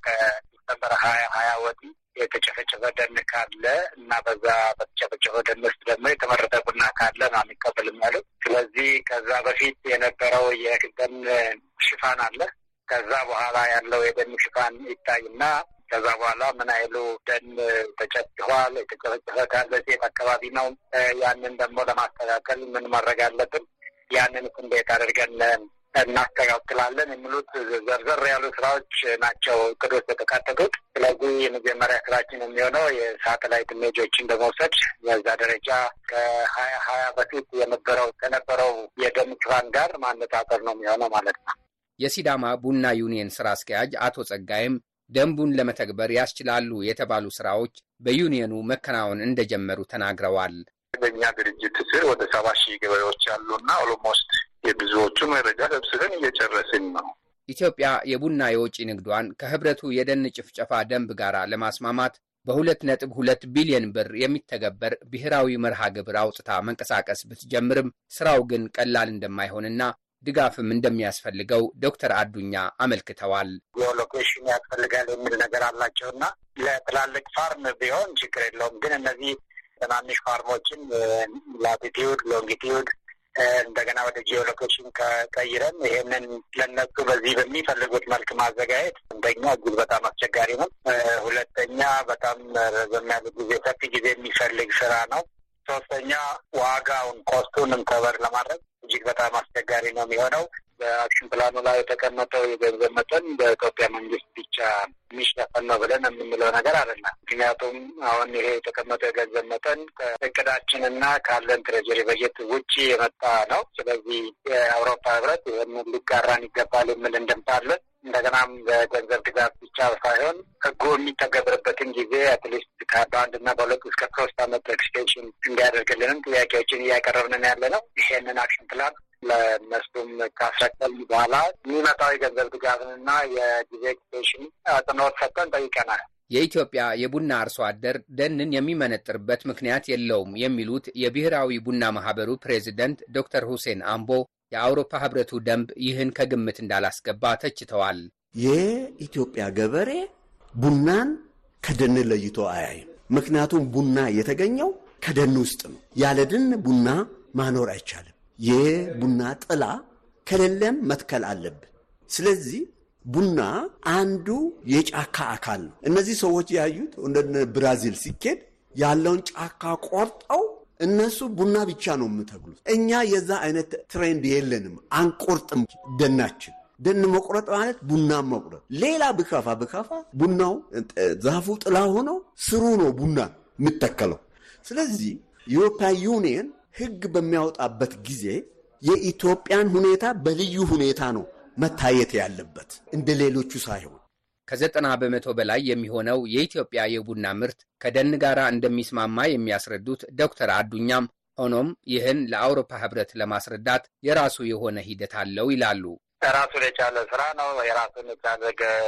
ከዲሰምበር ሀያ ሀያ ወዲህ የተጨፈጨፈ ደን ካለ እና በዛ በተጨፈጨፈ ደን ውስጥ ደግሞ የተመረጠ ቡና ካለ ነው አንቀበልም ያሉት። ስለዚህ ከዛ በፊት የነበረው የደን ሽፋን አለ። ከዛ በኋላ ያለው የደን ሽፋን ይታይና ከዛ በኋላ ምን አይሉ ደን ተጨፍጭፏል፣ የተጨፈጨፈ ካለ ሴት አካባቢ ነው። ያንን ደግሞ ለማስተካከል ምን ማድረግ አለብን? ያንን እንዴት አድርገን እናስተካክላለን የሚሉት ዘርዘር ያሉ ስራዎች ናቸው እቅዶች የተካተቱት። ስለዚህ የመጀመሪያ ስራችን የሚሆነው የሳተላይት image ኦችን በመውሰድ በዛ ደረጃ ከሀያ ሀያ በፊት የነበረው ከነበረው የደን ሽፋን ጋር ማነጻጸር ነው የሚሆነው ማለት ነው። የሲዳማ ቡና ዩኒየን ስራ አስኪያጅ አቶ ጸጋዬም ደንቡን ለመተግበር ያስችላሉ የተባሉ ስራዎች በዩኒየኑ መከናወን እንደጀመሩ ተናግረዋል። በእኛ ድርጅት ስር ወደ ሰባ ሺህ ገበሬዎች ያሉና almost የብዙዎቹ መረጃ ሰብስበን እየጨረስን ነው። ኢትዮጵያ የቡና የወጪ ንግዷን ከህብረቱ የደን ጭፍጨፋ ደንብ ጋር ለማስማማት በሁለት ነጥብ ሁለት ቢሊዮን ብር የሚተገበር ብሔራዊ መርሃ ግብር አውጥታ መንቀሳቀስ ብትጀምርም ስራው ግን ቀላል እንደማይሆንና ድጋፍም እንደሚያስፈልገው ዶክተር አዱኛ አመልክተዋል። location ያስፈልጋል የሚል ነገር አላቸውና ለትላልቅ farm ቢሆን ችግር የለውም። ግን እነዚህ ትናንሽ farm ኦችን latitude፣ longitude እንደገና ወደ geolocation ከቀይረን ይሄንን ለነሱ በዚህ በሚፈልጉት መልክ ማዘጋጀት አንደኛ እጅግ በጣም አስቸጋሪ ነው። ሁለተኛ በጣም ረዘም ያለ ጊዜ ሰፊ ጊዜ የሚፈልግ ስራ ነው። ሶስተኛ ዋጋውን cost ኡንም cover ለማድረግ እጅግ በጣም አስቸጋሪ ነው የሚሆነው። በ action plan ኡ ላይ የተቀመጠው የገንዘብ መጠን በኢትዮጵያ መንግስት ብቻ የሚሸፈን ነው ብለን የምንለው ነገር አይደለም። ምክንያቱም አሁን ይሄ የተቀመጠው የገንዘብ መጠን ከእቅዳችን እና ካለን treasury በጀት ውጭ የመጣ ነው። ስለዚህ የአውሮፓ ህብረት ይህንን ሊጋራን ይገባል የሚል እንድምታ እንደገናም በገንዘብ ድጋፍ ብቻ ሳይሆን ህጉ የሚተገብርበትን ጊዜ at least በአንድ እና በሁለት እስከ ሶስት አመት extension እንዲያደርግልንም ጥያቄዎችን እያቀረብንን ያለ ነው። ይሄንን action plan ለእነሱም ካስረከብን በኋላ የሚመጣው የገንዘብ ድጋፍንና የጊዜ extension አጽንኦት ሰጥተን ጠይቀናል። የኢትዮጵያ የቡና አርሶ አደር ደንን የሚመነጥርበት ምክንያት የለውም የሚሉት የብሔራዊ ቡና ማህበሩ ፕሬዚደንት ዶክተር ሁሴን አምቦ የአውሮፓ ህብረቱ ደንብ ይህን ከግምት እንዳላስገባ ተችተዋል። የኢትዮጵያ ገበሬ ቡናን ከደን ለይቶ አያይም። ምክንያቱም ቡና የተገኘው ከደን ውስጥ ነው። ያለ ደን ቡና ማኖር አይቻልም። የቡና ጥላ ከሌለም መትከል አለብን። ስለዚህ ቡና አንዱ የጫካ አካል ነው። እነዚህ ሰዎች ያዩት እንደ ብራዚል ሲኬድ ያለውን ጫካ ቆርጠው እነሱ ቡና ብቻ ነው የምተክሉት። እኛ የዛ አይነት trend የለንም። አንቆርጥም ደናችን። ደን መቁረጥ ማለት ቡና መቁረጥ። ሌላ ቢከፋ ቢከፋ ቡናው ዛፉ ጥላ ሆኖ ስሩ ነው ቡና የሚተከለው። ስለዚህ የኢሮፓ ዩኒየን ሕግ በሚያወጣበት ጊዜ የኢትዮጵያን ሁኔታ በልዩ ሁኔታ ነው መታየት ያለበት እንደ ሌሎቹ ሳይሆን ከዘጠና በመቶ በላይ የሚሆነው የኢትዮጵያ የቡና ምርት ከደን ጋር እንደሚስማማ የሚያስረዱት ዶክተር አዱኛም ሆኖም ይህን ለአውሮፓ ህብረት ለማስረዳት የራሱ የሆነ ሂደት አለው ይላሉ። ራሱን የቻለ ስራ ነው። የራሱን የቻለ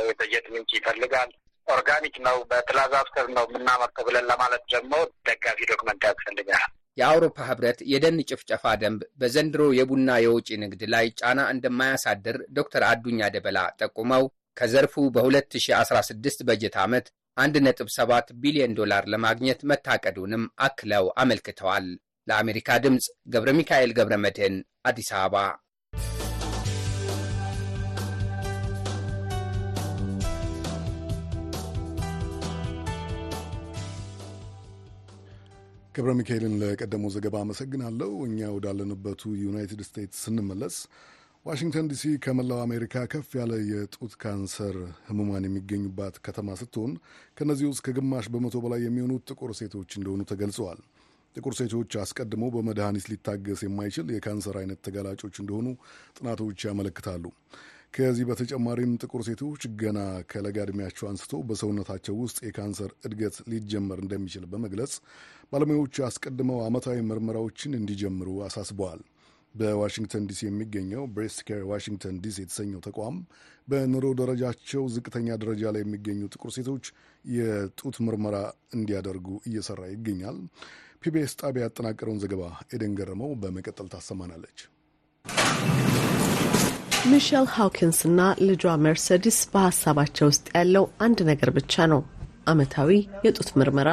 የበጀት ምንጭ ይፈልጋል። ኦርጋኒክ ነው፣ በፕላዛ ስር ነው የምናመርተው ብለን ለማለት ደግሞ ደጋፊ document ያስፈልጋል። የአውሮፓ ህብረት የደን ጭፍጨፋ ደንብ በዘንድሮ የቡና የውጭ ንግድ ላይ ጫና እንደማያሳድር ዶክተር አዱኛ ደበላ ጠቁመው ከዘርፉ በ2016 በጀት ዓመት 1.7 ቢሊዮን ዶላር ለማግኘት መታቀዱንም አክለው አመልክተዋል። ለአሜሪካ ድምፅ ገብረ ሚካኤል ገብረ መድህን አዲስ አበባ። ገብረ ሚካኤልን ለቀደመው ዘገባ አመሰግናለሁ። እኛ ወዳለንበቱ ዩናይትድ ስቴትስ ስንመለስ ዋሽንግተን ዲሲ ከመላው አሜሪካ ከፍ ያለ የጡት ካንሰር ህሙማን የሚገኙባት ከተማ ስትሆን ከእነዚህ ውስጥ ከግማሽ በመቶ በላይ የሚሆኑት ጥቁር ሴቶች እንደሆኑ ተገልጸዋል። ጥቁር ሴቶች አስቀድሞ በመድኃኒት ሊታገስ የማይችል የካንሰር አይነት ተጋላጮች እንደሆኑ ጥናቶች ያመለክታሉ። ከዚህ በተጨማሪም ጥቁር ሴቶች ገና ከለጋ ዕድሜያቸው አንስቶ በሰውነታቸው ውስጥ የካንሰር እድገት ሊጀመር እንደሚችል በመግለጽ ባለሙያዎች አስቀድመው ዓመታዊ ምርመራዎችን እንዲጀምሩ አሳስበዋል። በዋሽንግተን ዲሲ የሚገኘው ብሬስት ኬር ዋሽንግተን ዲሲ የተሰኘው ተቋም በኑሮ ደረጃቸው ዝቅተኛ ደረጃ ላይ የሚገኙ ጥቁር ሴቶች የጡት ምርመራ እንዲያደርጉ እየሰራ ይገኛል። ፒቢኤስ ጣቢያ ያጠናቀረውን ዘገባ ኤደን ገረመው በመቀጠል ታሰማናለች። ሚሼል ሃውኪንስ እና ልጇ ሜርሴዲስ በሀሳባቸው ውስጥ ያለው አንድ ነገር ብቻ ነው፣ ዓመታዊ የጡት ምርመራ።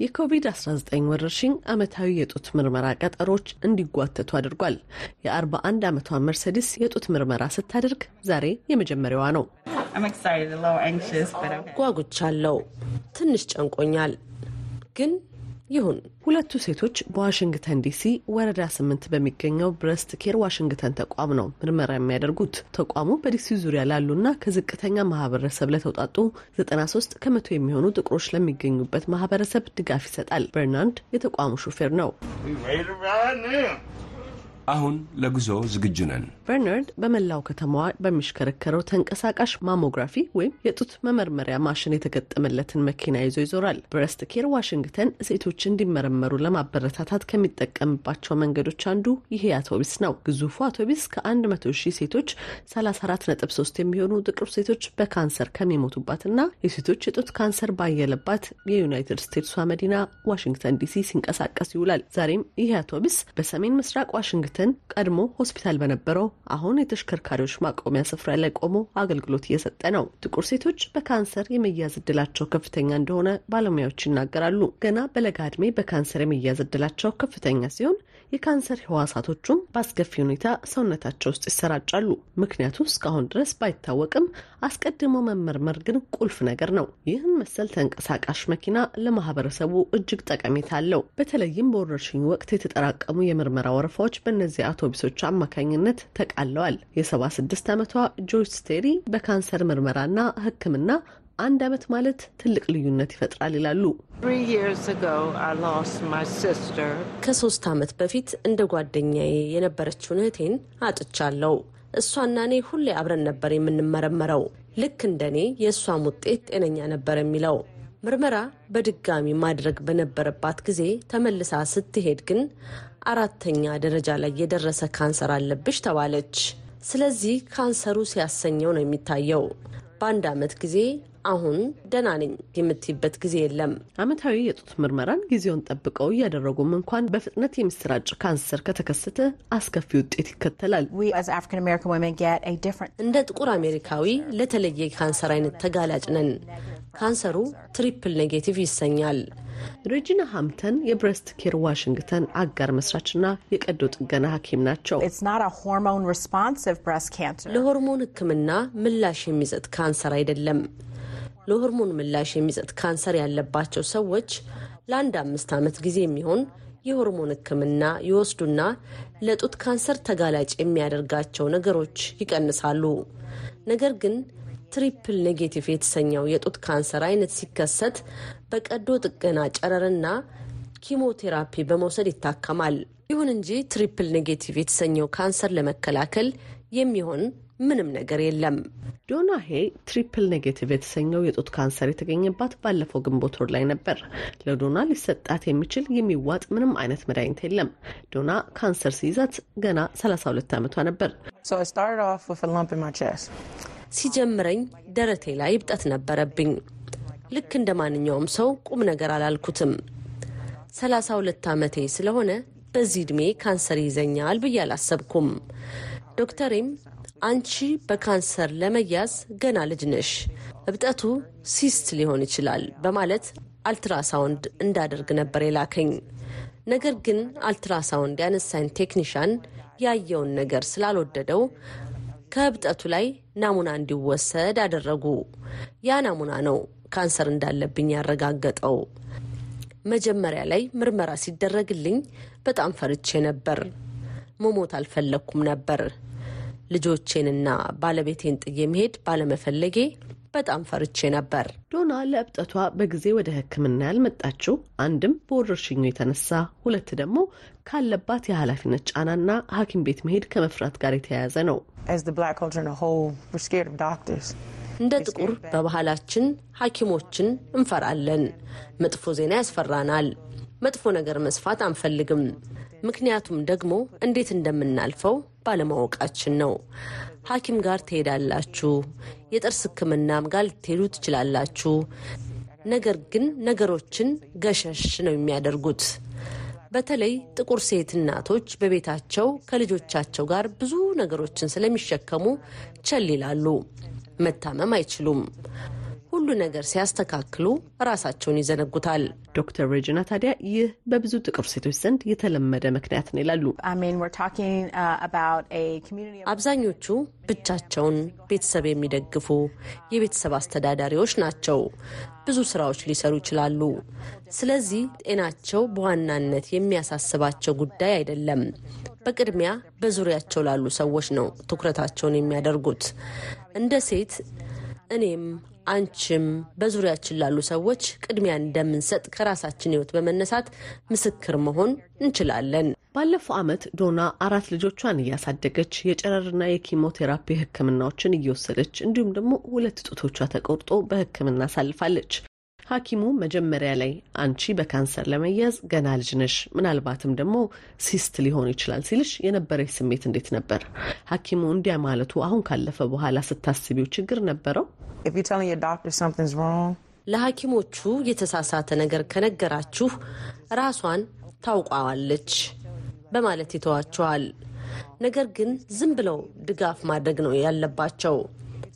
የኮቪድ-19 ወረርሽኝ ዓመታዊ የጡት ምርመራ ቀጠሮች እንዲጓተቱ አድርጓል። የ41 ዓመቷ መርሴዲስ የጡት ምርመራ ስታደርግ ዛሬ የመጀመሪያዋ ነው። ጓጉቻለሁ። ትንሽ ጨንቆኛል ግን ይሁን። ሁለቱ ሴቶች በዋሽንግተን ዲሲ ወረዳ ስምንት በሚገኘው ብረስት ኬር ዋሽንግተን ተቋም ነው ምርመራ የሚያደርጉት። ተቋሙ በዲሲ ዙሪያ ላሉና ከዝቅተኛ ማህበረሰብ ለተውጣጡ 93 ከመቶ የሚሆኑ ጥቁሮች ለሚገኙበት ማህበረሰብ ድጋፍ ይሰጣል። በርናንድ የተቋሙ ሹፌር ነው። አሁን ለጉዞ ዝግጁ ነን። በርናርድ በመላው ከተማዋ በሚሽከረከረው ተንቀሳቃሽ ማሞግራፊ ወይም የጡት መመርመሪያ ማሽን የተገጠመለትን መኪና ይዞ ይዞራል። ብረስት ኬር ዋሽንግተን ሴቶች እንዲመረመሩ ለማበረታታት ከሚጠቀምባቸው መንገዶች አንዱ ይሄ አውቶቢስ ነው። ግዙፉ አውቶቢስ ከ100 ሺህ ሴቶች 34.3 የሚሆኑ ጥቁር ሴቶች በካንሰር ከሚሞቱባትና የሴቶች የጡት ካንሰር ባየለባት የዩናይትድ ስቴትሷ መዲና ዋሽንግተን ዲሲ ሲንቀሳቀስ ይውላል። ዛሬም ይሄ አውቶቢስ በሰሜን ምስራቅ ዋሽንግተን ዋሽንግተን ቀድሞ ሆስፒታል በነበረው አሁን የተሽከርካሪዎች ማቆሚያ ስፍራ ላይ ቆሞ አገልግሎት እየሰጠ ነው። ጥቁር ሴቶች በካንሰር የመያዝ እድላቸው ከፍተኛ እንደሆነ ባለሙያዎች ይናገራሉ። ገና በለጋ ዕድሜ በካንሰር የመያዝ እድላቸው ከፍተኛ ሲሆን የካንሰር ህዋሳቶቹም በአስከፊ ሁኔታ ሰውነታቸው ውስጥ ይሰራጫሉ። ምክንያቱ እስካሁን ድረስ ባይታወቅም አስቀድሞ መመርመር ግን ቁልፍ ነገር ነው። ይህን መሰል ተንቀሳቃሽ መኪና ለማህበረሰቡ እጅግ ጠቀሜታ አለው። በተለይም በወረርሽኙ ወቅት የተጠራቀሙ የምርመራ ወረፋዎች በእነዚህ አውቶቡሶች አማካኝነት ተቃለዋል። የ76 ዓመቷ ጆይስ ቴሪ በካንሰር ምርመራና ሕክምና አንድ ዓመት ማለት ትልቅ ልዩነት ይፈጥራል ይላሉ። ከሶስት ዓመት በፊት እንደ ጓደኛዬ የነበረችውን እህቴን አጥቻለሁ። እሷና እኔ ሁሌ አብረን ነበር የምንመረመረው። ልክ እንደ እኔ የእሷም ውጤት ጤነኛ ነበር የሚለው ምርመራ በድጋሚ ማድረግ በነበረባት ጊዜ ተመልሳ ስትሄድ ግን አራተኛ ደረጃ ላይ የደረሰ ካንሰር አለብሽ ተባለች። ስለዚህ ካንሰሩ ሲያሰኘው ነው የሚታየው። በአንድ ዓመት ጊዜ አሁን ደህና ነኝ የምትይበት ጊዜ የለም። ዓመታዊ የጡት ምርመራን ጊዜውን ጠብቀው እያደረጉም እንኳን በፍጥነት የሚሰራጭ ካንሰር ከተከሰተ አስከፊ ውጤት ይከተላል። እንደ ጥቁር አሜሪካዊ ለተለየ ካንሰር አይነት ተጋላጭ ነን። ካንሰሩ triple negative ይሰኛል። ሬጂና ሃምተን የብረስት ኬር ዋሽንግተን አጋር መስራችና የቀዶ ጥገና ሐኪም ናቸው። ለሆርሞን ሕክምና ምላሽ የሚሰጥ ካንሰር አይደለም። ለሆርሞን ምላሽ የሚሰጥ ካንሰር ያለባቸው ሰዎች ለአንድ አምስት ዓመት ጊዜ የሚሆን የሆርሞን ሕክምና ይወስዱና ለጡት ካንሰር ተጋላጭ የሚያደርጋቸው ነገሮች ይቀንሳሉ። ነገር ግን triple negative የተሰኘው የጡት ካንሰር አይነት ሲከሰት በቀዶ ጥገና ጨረርና ኪሞቴራፒ በመውሰድ ይታከማል። ይሁን እንጂ triple negative የተሰኘው ካንሰር ለመከላከል የሚሆን ምንም ነገር የለም። ዶና ሄ triple negative የተሰኘው የጡት ካንሰር የተገኘባት ባለፈው ግንቦት ወር ላይ ነበር። ለዶና ሊሰጣት የሚችል የሚዋጥ ምንም አይነት መድኃኒት የለም። ዶና ካንሰር ሲይዛት ገና 32 ዓመቷ ነበር። ሲጀምረኝ ደረቴ ላይ እብጠት ነበረብኝ። ልክ እንደ ማንኛውም ሰው ቁም ነገር አላልኩትም። 32 ዓመቴ ስለሆነ በዚህ ዕድሜ ካንሰር ይዘኛል ብዬ አላሰብኩም። ዶክተሬም አንቺ በካንሰር ለመያዝ ገና ልጅ ነሽ፣ እብጠቱ cyst ሊሆን ይችላል በማለት አልትራሳውንድ እንዳደርግ ነበር የላከኝ። ነገር ግን አልትራሳውንድ ያነሳኝ technician ያየውን ነገር ስላልወደደው ከእብጠቱ ላይ ናሙና እንዲወሰድ አደረጉ። ያ ናሙና ነው ካንሰር እንዳለብኝ ያረጋገጠው። መጀመሪያ ላይ ምርመራ ሲደረግልኝ በጣም ፈርቼ ነበር። መሞት አልፈለግኩም ነበር። ልጆቼንና ባለቤቴን ጥዬ መሄድ ባለመፈለጌ በጣም ፈርቼ ነበር። ዶና ለእብጠቷ በጊዜ ወደ ሕክምና ያልመጣችው አንድም በወረርሽኙ የተነሳ ሁለት ደግሞ ካለባት የኃላፊነት ጫናና ሐኪም ቤት መሄድ ከመፍራት ጋር የተያያዘ ነው። እንደ ጥቁር በባህላችን ሐኪሞችን እንፈራለን። መጥፎ ዜና ያስፈራናል። መጥፎ ነገር መስፋት አንፈልግም። ምክንያቱም ደግሞ እንዴት እንደምናልፈው ባለማወቃችን ነው። ሐኪም ጋር ትሄዳላችሁ፣ የጥርስ ሕክምናም ጋር ልትሄዱ ትችላላችሁ። ነገር ግን ነገሮችን ገሸሽ ነው የሚያደርጉት። በተለይ ጥቁር ሴት እናቶች በቤታቸው ከልጆቻቸው ጋር ብዙ ነገሮችን ስለሚሸከሙ ቸል ይላሉ። መታመም አይችሉም። ሁሉ ነገር ሲያስተካክሉ ራሳቸውን ይዘነጉታል። ዶክተር ሬጂና ታዲያ ይህ በብዙ ጥቁር ሴቶች ዘንድ የተለመደ ምክንያት ነው ይላሉ። አብዛኞቹ ብቻቸውን ቤተሰብ የሚደግፉ የቤተሰብ አስተዳዳሪዎች ናቸው። ብዙ ስራዎች ሊሰሩ ይችላሉ። ስለዚህ ጤናቸው በዋናነት የሚያሳስባቸው ጉዳይ አይደለም። በቅድሚያ በዙሪያቸው ላሉ ሰዎች ነው ትኩረታቸውን የሚያደርጉት። እንደ ሴት እኔም አንቺም በዙሪያችን ላሉ ሰዎች ቅድሚያ እንደምንሰጥ ከራሳችን ሕይወት በመነሳት ምስክር መሆን እንችላለን። ባለፈው ዓመት ዶና አራት ልጆቿን እያሳደገች የጨረርና የኪሞቴራፒ ሕክምናዎችን እየወሰደች እንዲሁም ደግሞ ሁለት ጡቶቿ ተቆርጦ በሕክምና አሳልፋለች። ሐኪሙ መጀመሪያ ላይ አንቺ በካንሰር ለመያዝ ገና ልጅ ነሽ፣ ምናልባትም ደግሞ ሲስት ሊሆን ይችላል ሲልሽ የነበረች ስሜት እንዴት ነበር? ሐኪሙ እንዲያ ማለቱ አሁን ካለፈ በኋላ ስታስቢው ችግር ነበረው? ለሐኪሞቹ የተሳሳተ ነገር ከነገራችሁ ራሷን ታውቋዋለች። በማለት ይተዋቸዋል። ነገር ግን ዝም ብለው ድጋፍ ማድረግ ነው ያለባቸው።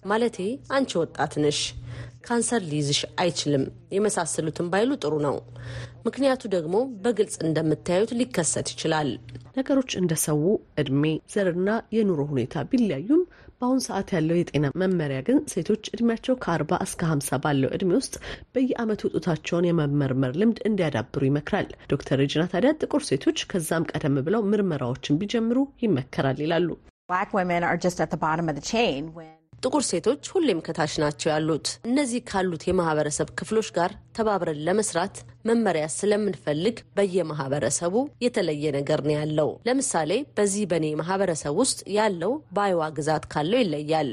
ማለቴ አንቺ ወጣት ነሽ፣ ካንሰር ሊይዝሽ አይችልም የመሳሰሉትን ባይሉ ጥሩ ነው። ምክንያቱ ደግሞ በግልጽ እንደምታዩት ሊከሰት ይችላል። ነገሮች እንደ ሰው እድሜ፣ ዘርና የኑሮ ሁኔታ ቢለያዩም በአሁኑ ሰዓት ያለው የጤና መመሪያ ግን ሴቶች እድሜያቸው ከአርባ እስከ ሀምሳ ባለው እድሜ ውስጥ በየዓመቱ ጡታቸውን የመመርመር ልምድ እንዲያዳብሩ ይመክራል። ዶክተር ሬጅና ታዲያ ጥቁር ሴቶች ከዛም ቀደም ብለው ምርመራዎችን ቢጀምሩ ይመከራል ይላሉ። ጥቁር ሴቶች ሁሌም ከታች ናቸው ያሉት። እነዚህ ካሉት የማህበረሰብ ክፍሎች ጋር ተባብረን ለመስራት መመሪያ ስለምንፈልግ በየማህበረሰቡ የተለየ ነገር ነው ያለው። ለምሳሌ በዚህ በእኔ ማህበረሰብ ውስጥ ያለው በአይዋ ግዛት ካለው ይለያል።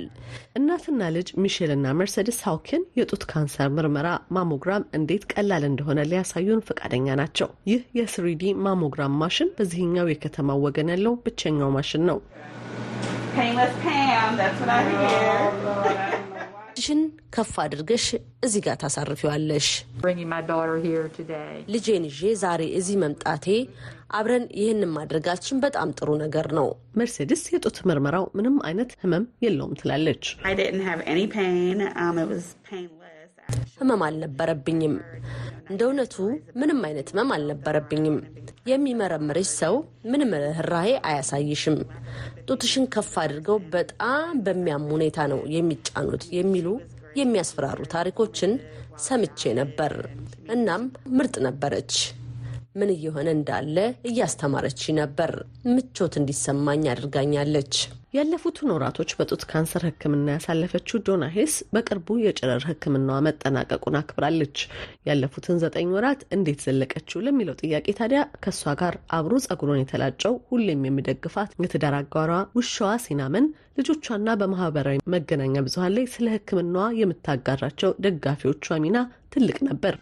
እናትና ልጅ ሚሼልና መርሴዲስ ሀውኪን የጡት ካንሰር ምርመራ ማሞግራም እንዴት ቀላል እንደሆነ ሊያሳዩን ፈቃደኛ ናቸው። ይህ የ 3D ማሞግራም ማሽን በዚህኛው የከተማው ወገን ያለው ብቸኛው ማሽን ነው። ሽን ከፍ አድርገሽ እዚህ ጋር ታሳርፊዋለሽ። ልጄን ይዤ ዛሬ እዚህ መምጣቴ አብረን ይህንን ማድረጋችን በጣም ጥሩ ነገር ነው። መርሴድስ የጡት ምርመራው ምንም አይነት ህመም የለውም ትላለች። ህመም አልነበረብኝም። እንደ እውነቱ ምንም አይነት ህመም አልነበረብኝም። የሚመረምርሽ ሰው ምንም ርኅራሄ አያሳይሽም። ጡትሽን ከፍ አድርገው በጣም በሚያም ሁኔታ ነው የሚጫኑት የሚሉ የሚያስፈራሩ ታሪኮችን ሰምቼ ነበር። እናም ምርጥ ነበረች። ምን እየሆነ እንዳለ እያስተማረች ነበር። ምቾት እንዲሰማኝ አድርጋኛለች። ያለፉትን ወራቶች በጡት ካንሰር ሕክምና ያሳለፈችው ዶና ሄስ በቅርቡ የጨረር ሕክምናዋ መጠናቀቁን አክብራለች። ያለፉትን ዘጠኝ ወራት እንዴት ዘለቀችው ለሚለው ጥያቄ ታዲያ ከእሷ ጋር አብሮ ጸጉሩን የተላጨው ሁሌም የሚደግፋት የትዳር አጋሯ ውሻዋ ሲናመን ልጆቿና በማህበራዊ መገናኛ ብዙኃን ላይ ስለ ሕክምናዋ የምታጋራቸው ደጋፊዎቿ ሚና ትልቅ ነበር።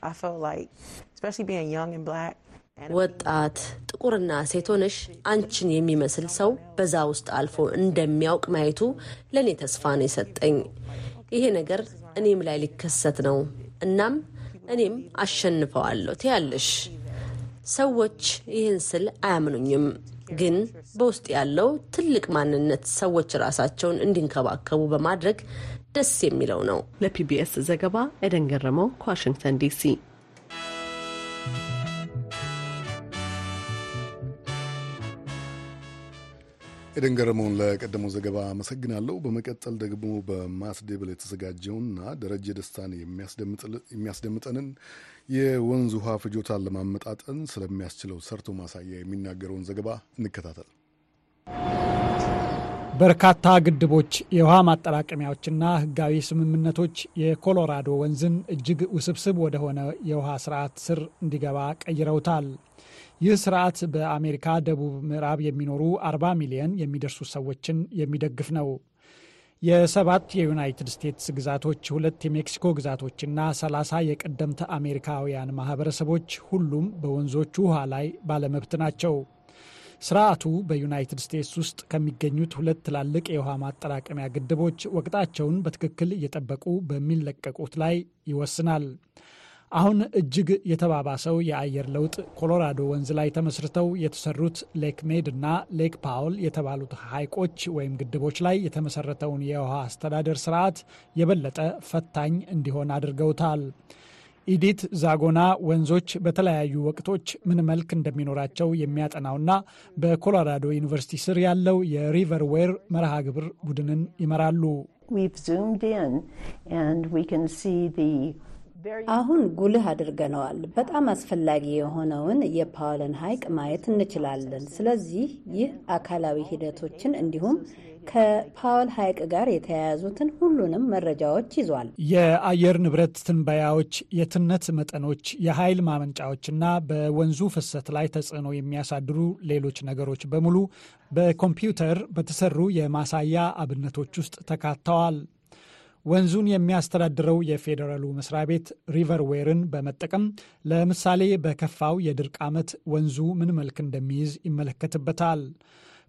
ወጣት ጥቁርና ሴት ሆነሽ አንቺን የሚመስል ሰው በዛ ውስጥ አልፎ እንደሚያውቅ ማየቱ ለእኔ ተስፋ ነው የሰጠኝ። ይሄ ነገር እኔም ላይ ሊከሰት ነው። እናም እኔም አሸንፈዋለሁ ትያለሽ። ሰዎች ይህን ስል አያምኑኝም፣ ግን በውስጥ ያለው ትልቅ ማንነት ሰዎች ራሳቸውን እንዲንከባከቡ በማድረግ ደስ የሚለው ነው። ለፒቢኤስ ዘገባ ኤደን ገረመው ከዋሽንግተን ዲሲ። ኤደን ገረመውን ለቀደመው ዘገባ አመሰግናለሁ። በመቀጠል ደግሞ በማስዴብል የተዘጋጀውና ደረጀ ደስታን የሚያስደምጠንን የወንዝ ውሃ ፍጆታን ለማመጣጠን ስለሚያስችለው ሰርቶ ማሳያ የሚናገረውን ዘገባ እንከታተል። በርካታ ግድቦች፣ የውሃ ማጠራቀሚያዎችና ሕጋዊ ስምምነቶች የኮሎራዶ ወንዝን እጅግ ውስብስብ ወደሆነ የውሃ ስርዓት ስር እንዲገባ ቀይረውታል። ይህ ስርዓት በአሜሪካ ደቡብ ምዕራብ የሚኖሩ 40 ሚሊዮን የሚደርሱ ሰዎችን የሚደግፍ ነው። የሰባት የዩናይትድ ስቴትስ ግዛቶች፣ ሁለት የሜክሲኮ ግዛቶችና 30 የቀደምት አሜሪካውያን ማህበረሰቦች ሁሉም በወንዞቹ ውሃ ላይ ባለመብት ናቸው። ስርዓቱ በዩናይትድ ስቴትስ ውስጥ ከሚገኙት ሁለት ትላልቅ የውሃ ማጠራቀሚያ ግድቦች ወቅታቸውን በትክክል እየጠበቁ በሚለቀቁት ላይ ይወስናል። አሁን እጅግ የተባባሰው የአየር ለውጥ ኮሎራዶ ወንዝ ላይ ተመስርተው የተሰሩት ሌክ ሜድ እና ሌክ ፓውል የተባሉት ሐይቆች ወይም ግድቦች ላይ የተመሰረተውን የውሃ አስተዳደር ስርዓት የበለጠ ፈታኝ እንዲሆን አድርገውታል። ኢዲት ዛጎና ወንዞች በተለያዩ ወቅቶች ምን መልክ እንደሚኖራቸው የሚያጠናውና በኮሎራዶ ዩኒቨርሲቲ ስር ያለው የሪቨር ዌር መርሃ ግብር ቡድንን ይመራሉ። አሁን ጉልህ አድርገነዋል። በጣም አስፈላጊ የሆነውን የፓውልን ሐይቅ ማየት እንችላለን። ስለዚህ ይህ አካላዊ ሂደቶችን እንዲሁም ከፓወል ሐይቅ ጋር የተያያዙትን ሁሉንም መረጃዎች ይዟል። የአየር ንብረት ትንበያዎች፣ የትነት መጠኖች፣ የኃይል ማመንጫዎችና በወንዙ ፍሰት ላይ ተጽዕኖ የሚያሳድሩ ሌሎች ነገሮች በሙሉ በኮምፒውተር በተሰሩ የማሳያ አብነቶች ውስጥ ተካተዋል። ወንዙን የሚያስተዳድረው የፌዴራሉ መስሪያ ቤት ሪቨር ዌርን በመጠቀም ለምሳሌ በከፋው የድርቅ ዓመት ወንዙ ምን መልክ እንደሚይዝ ይመለከትበታል።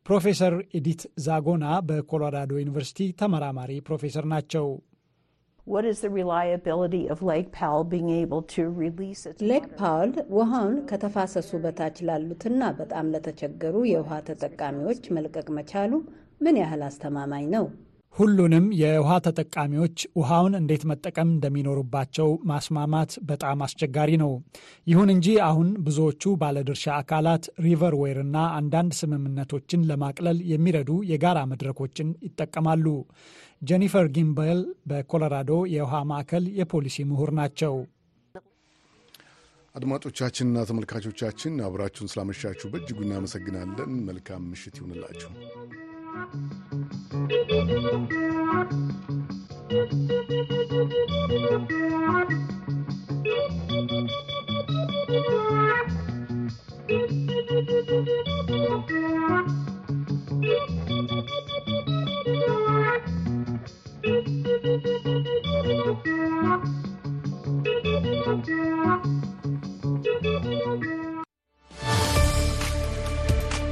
ፕሮፌሰር ኤዲት ዛጎና በኮሎራዶ ዩኒቨርሲቲ ተመራማሪ ፕሮፌሰር ናቸው። ሌክ ፓውል ውሃውን ከተፋሰሱ በታች ላሉትና በጣም ለተቸገሩ የውሃ ተጠቃሚዎች መልቀቅ መቻሉ ምን ያህል አስተማማኝ ነው? ሁሉንም የውሃ ተጠቃሚዎች ውሃውን እንዴት መጠቀም እንደሚኖርባቸው ማስማማት በጣም አስቸጋሪ ነው። ይሁን እንጂ አሁን ብዙዎቹ ባለድርሻ አካላት ሪቨርዌር እና አንዳንድ ስምምነቶችን ለማቅለል የሚረዱ የጋራ መድረኮችን ይጠቀማሉ። ጄኒፈር ጊምበል በኮሎራዶ የውሃ ማዕከል የፖሊሲ ምሁር ናቸው። አድማጮቻችንና ተመልካቾቻችን አብራችሁን ስላመሻችሁ በእጅጉ እናመሰግናለን። መልካም ምሽት ይሁንላችሁ። Thank you.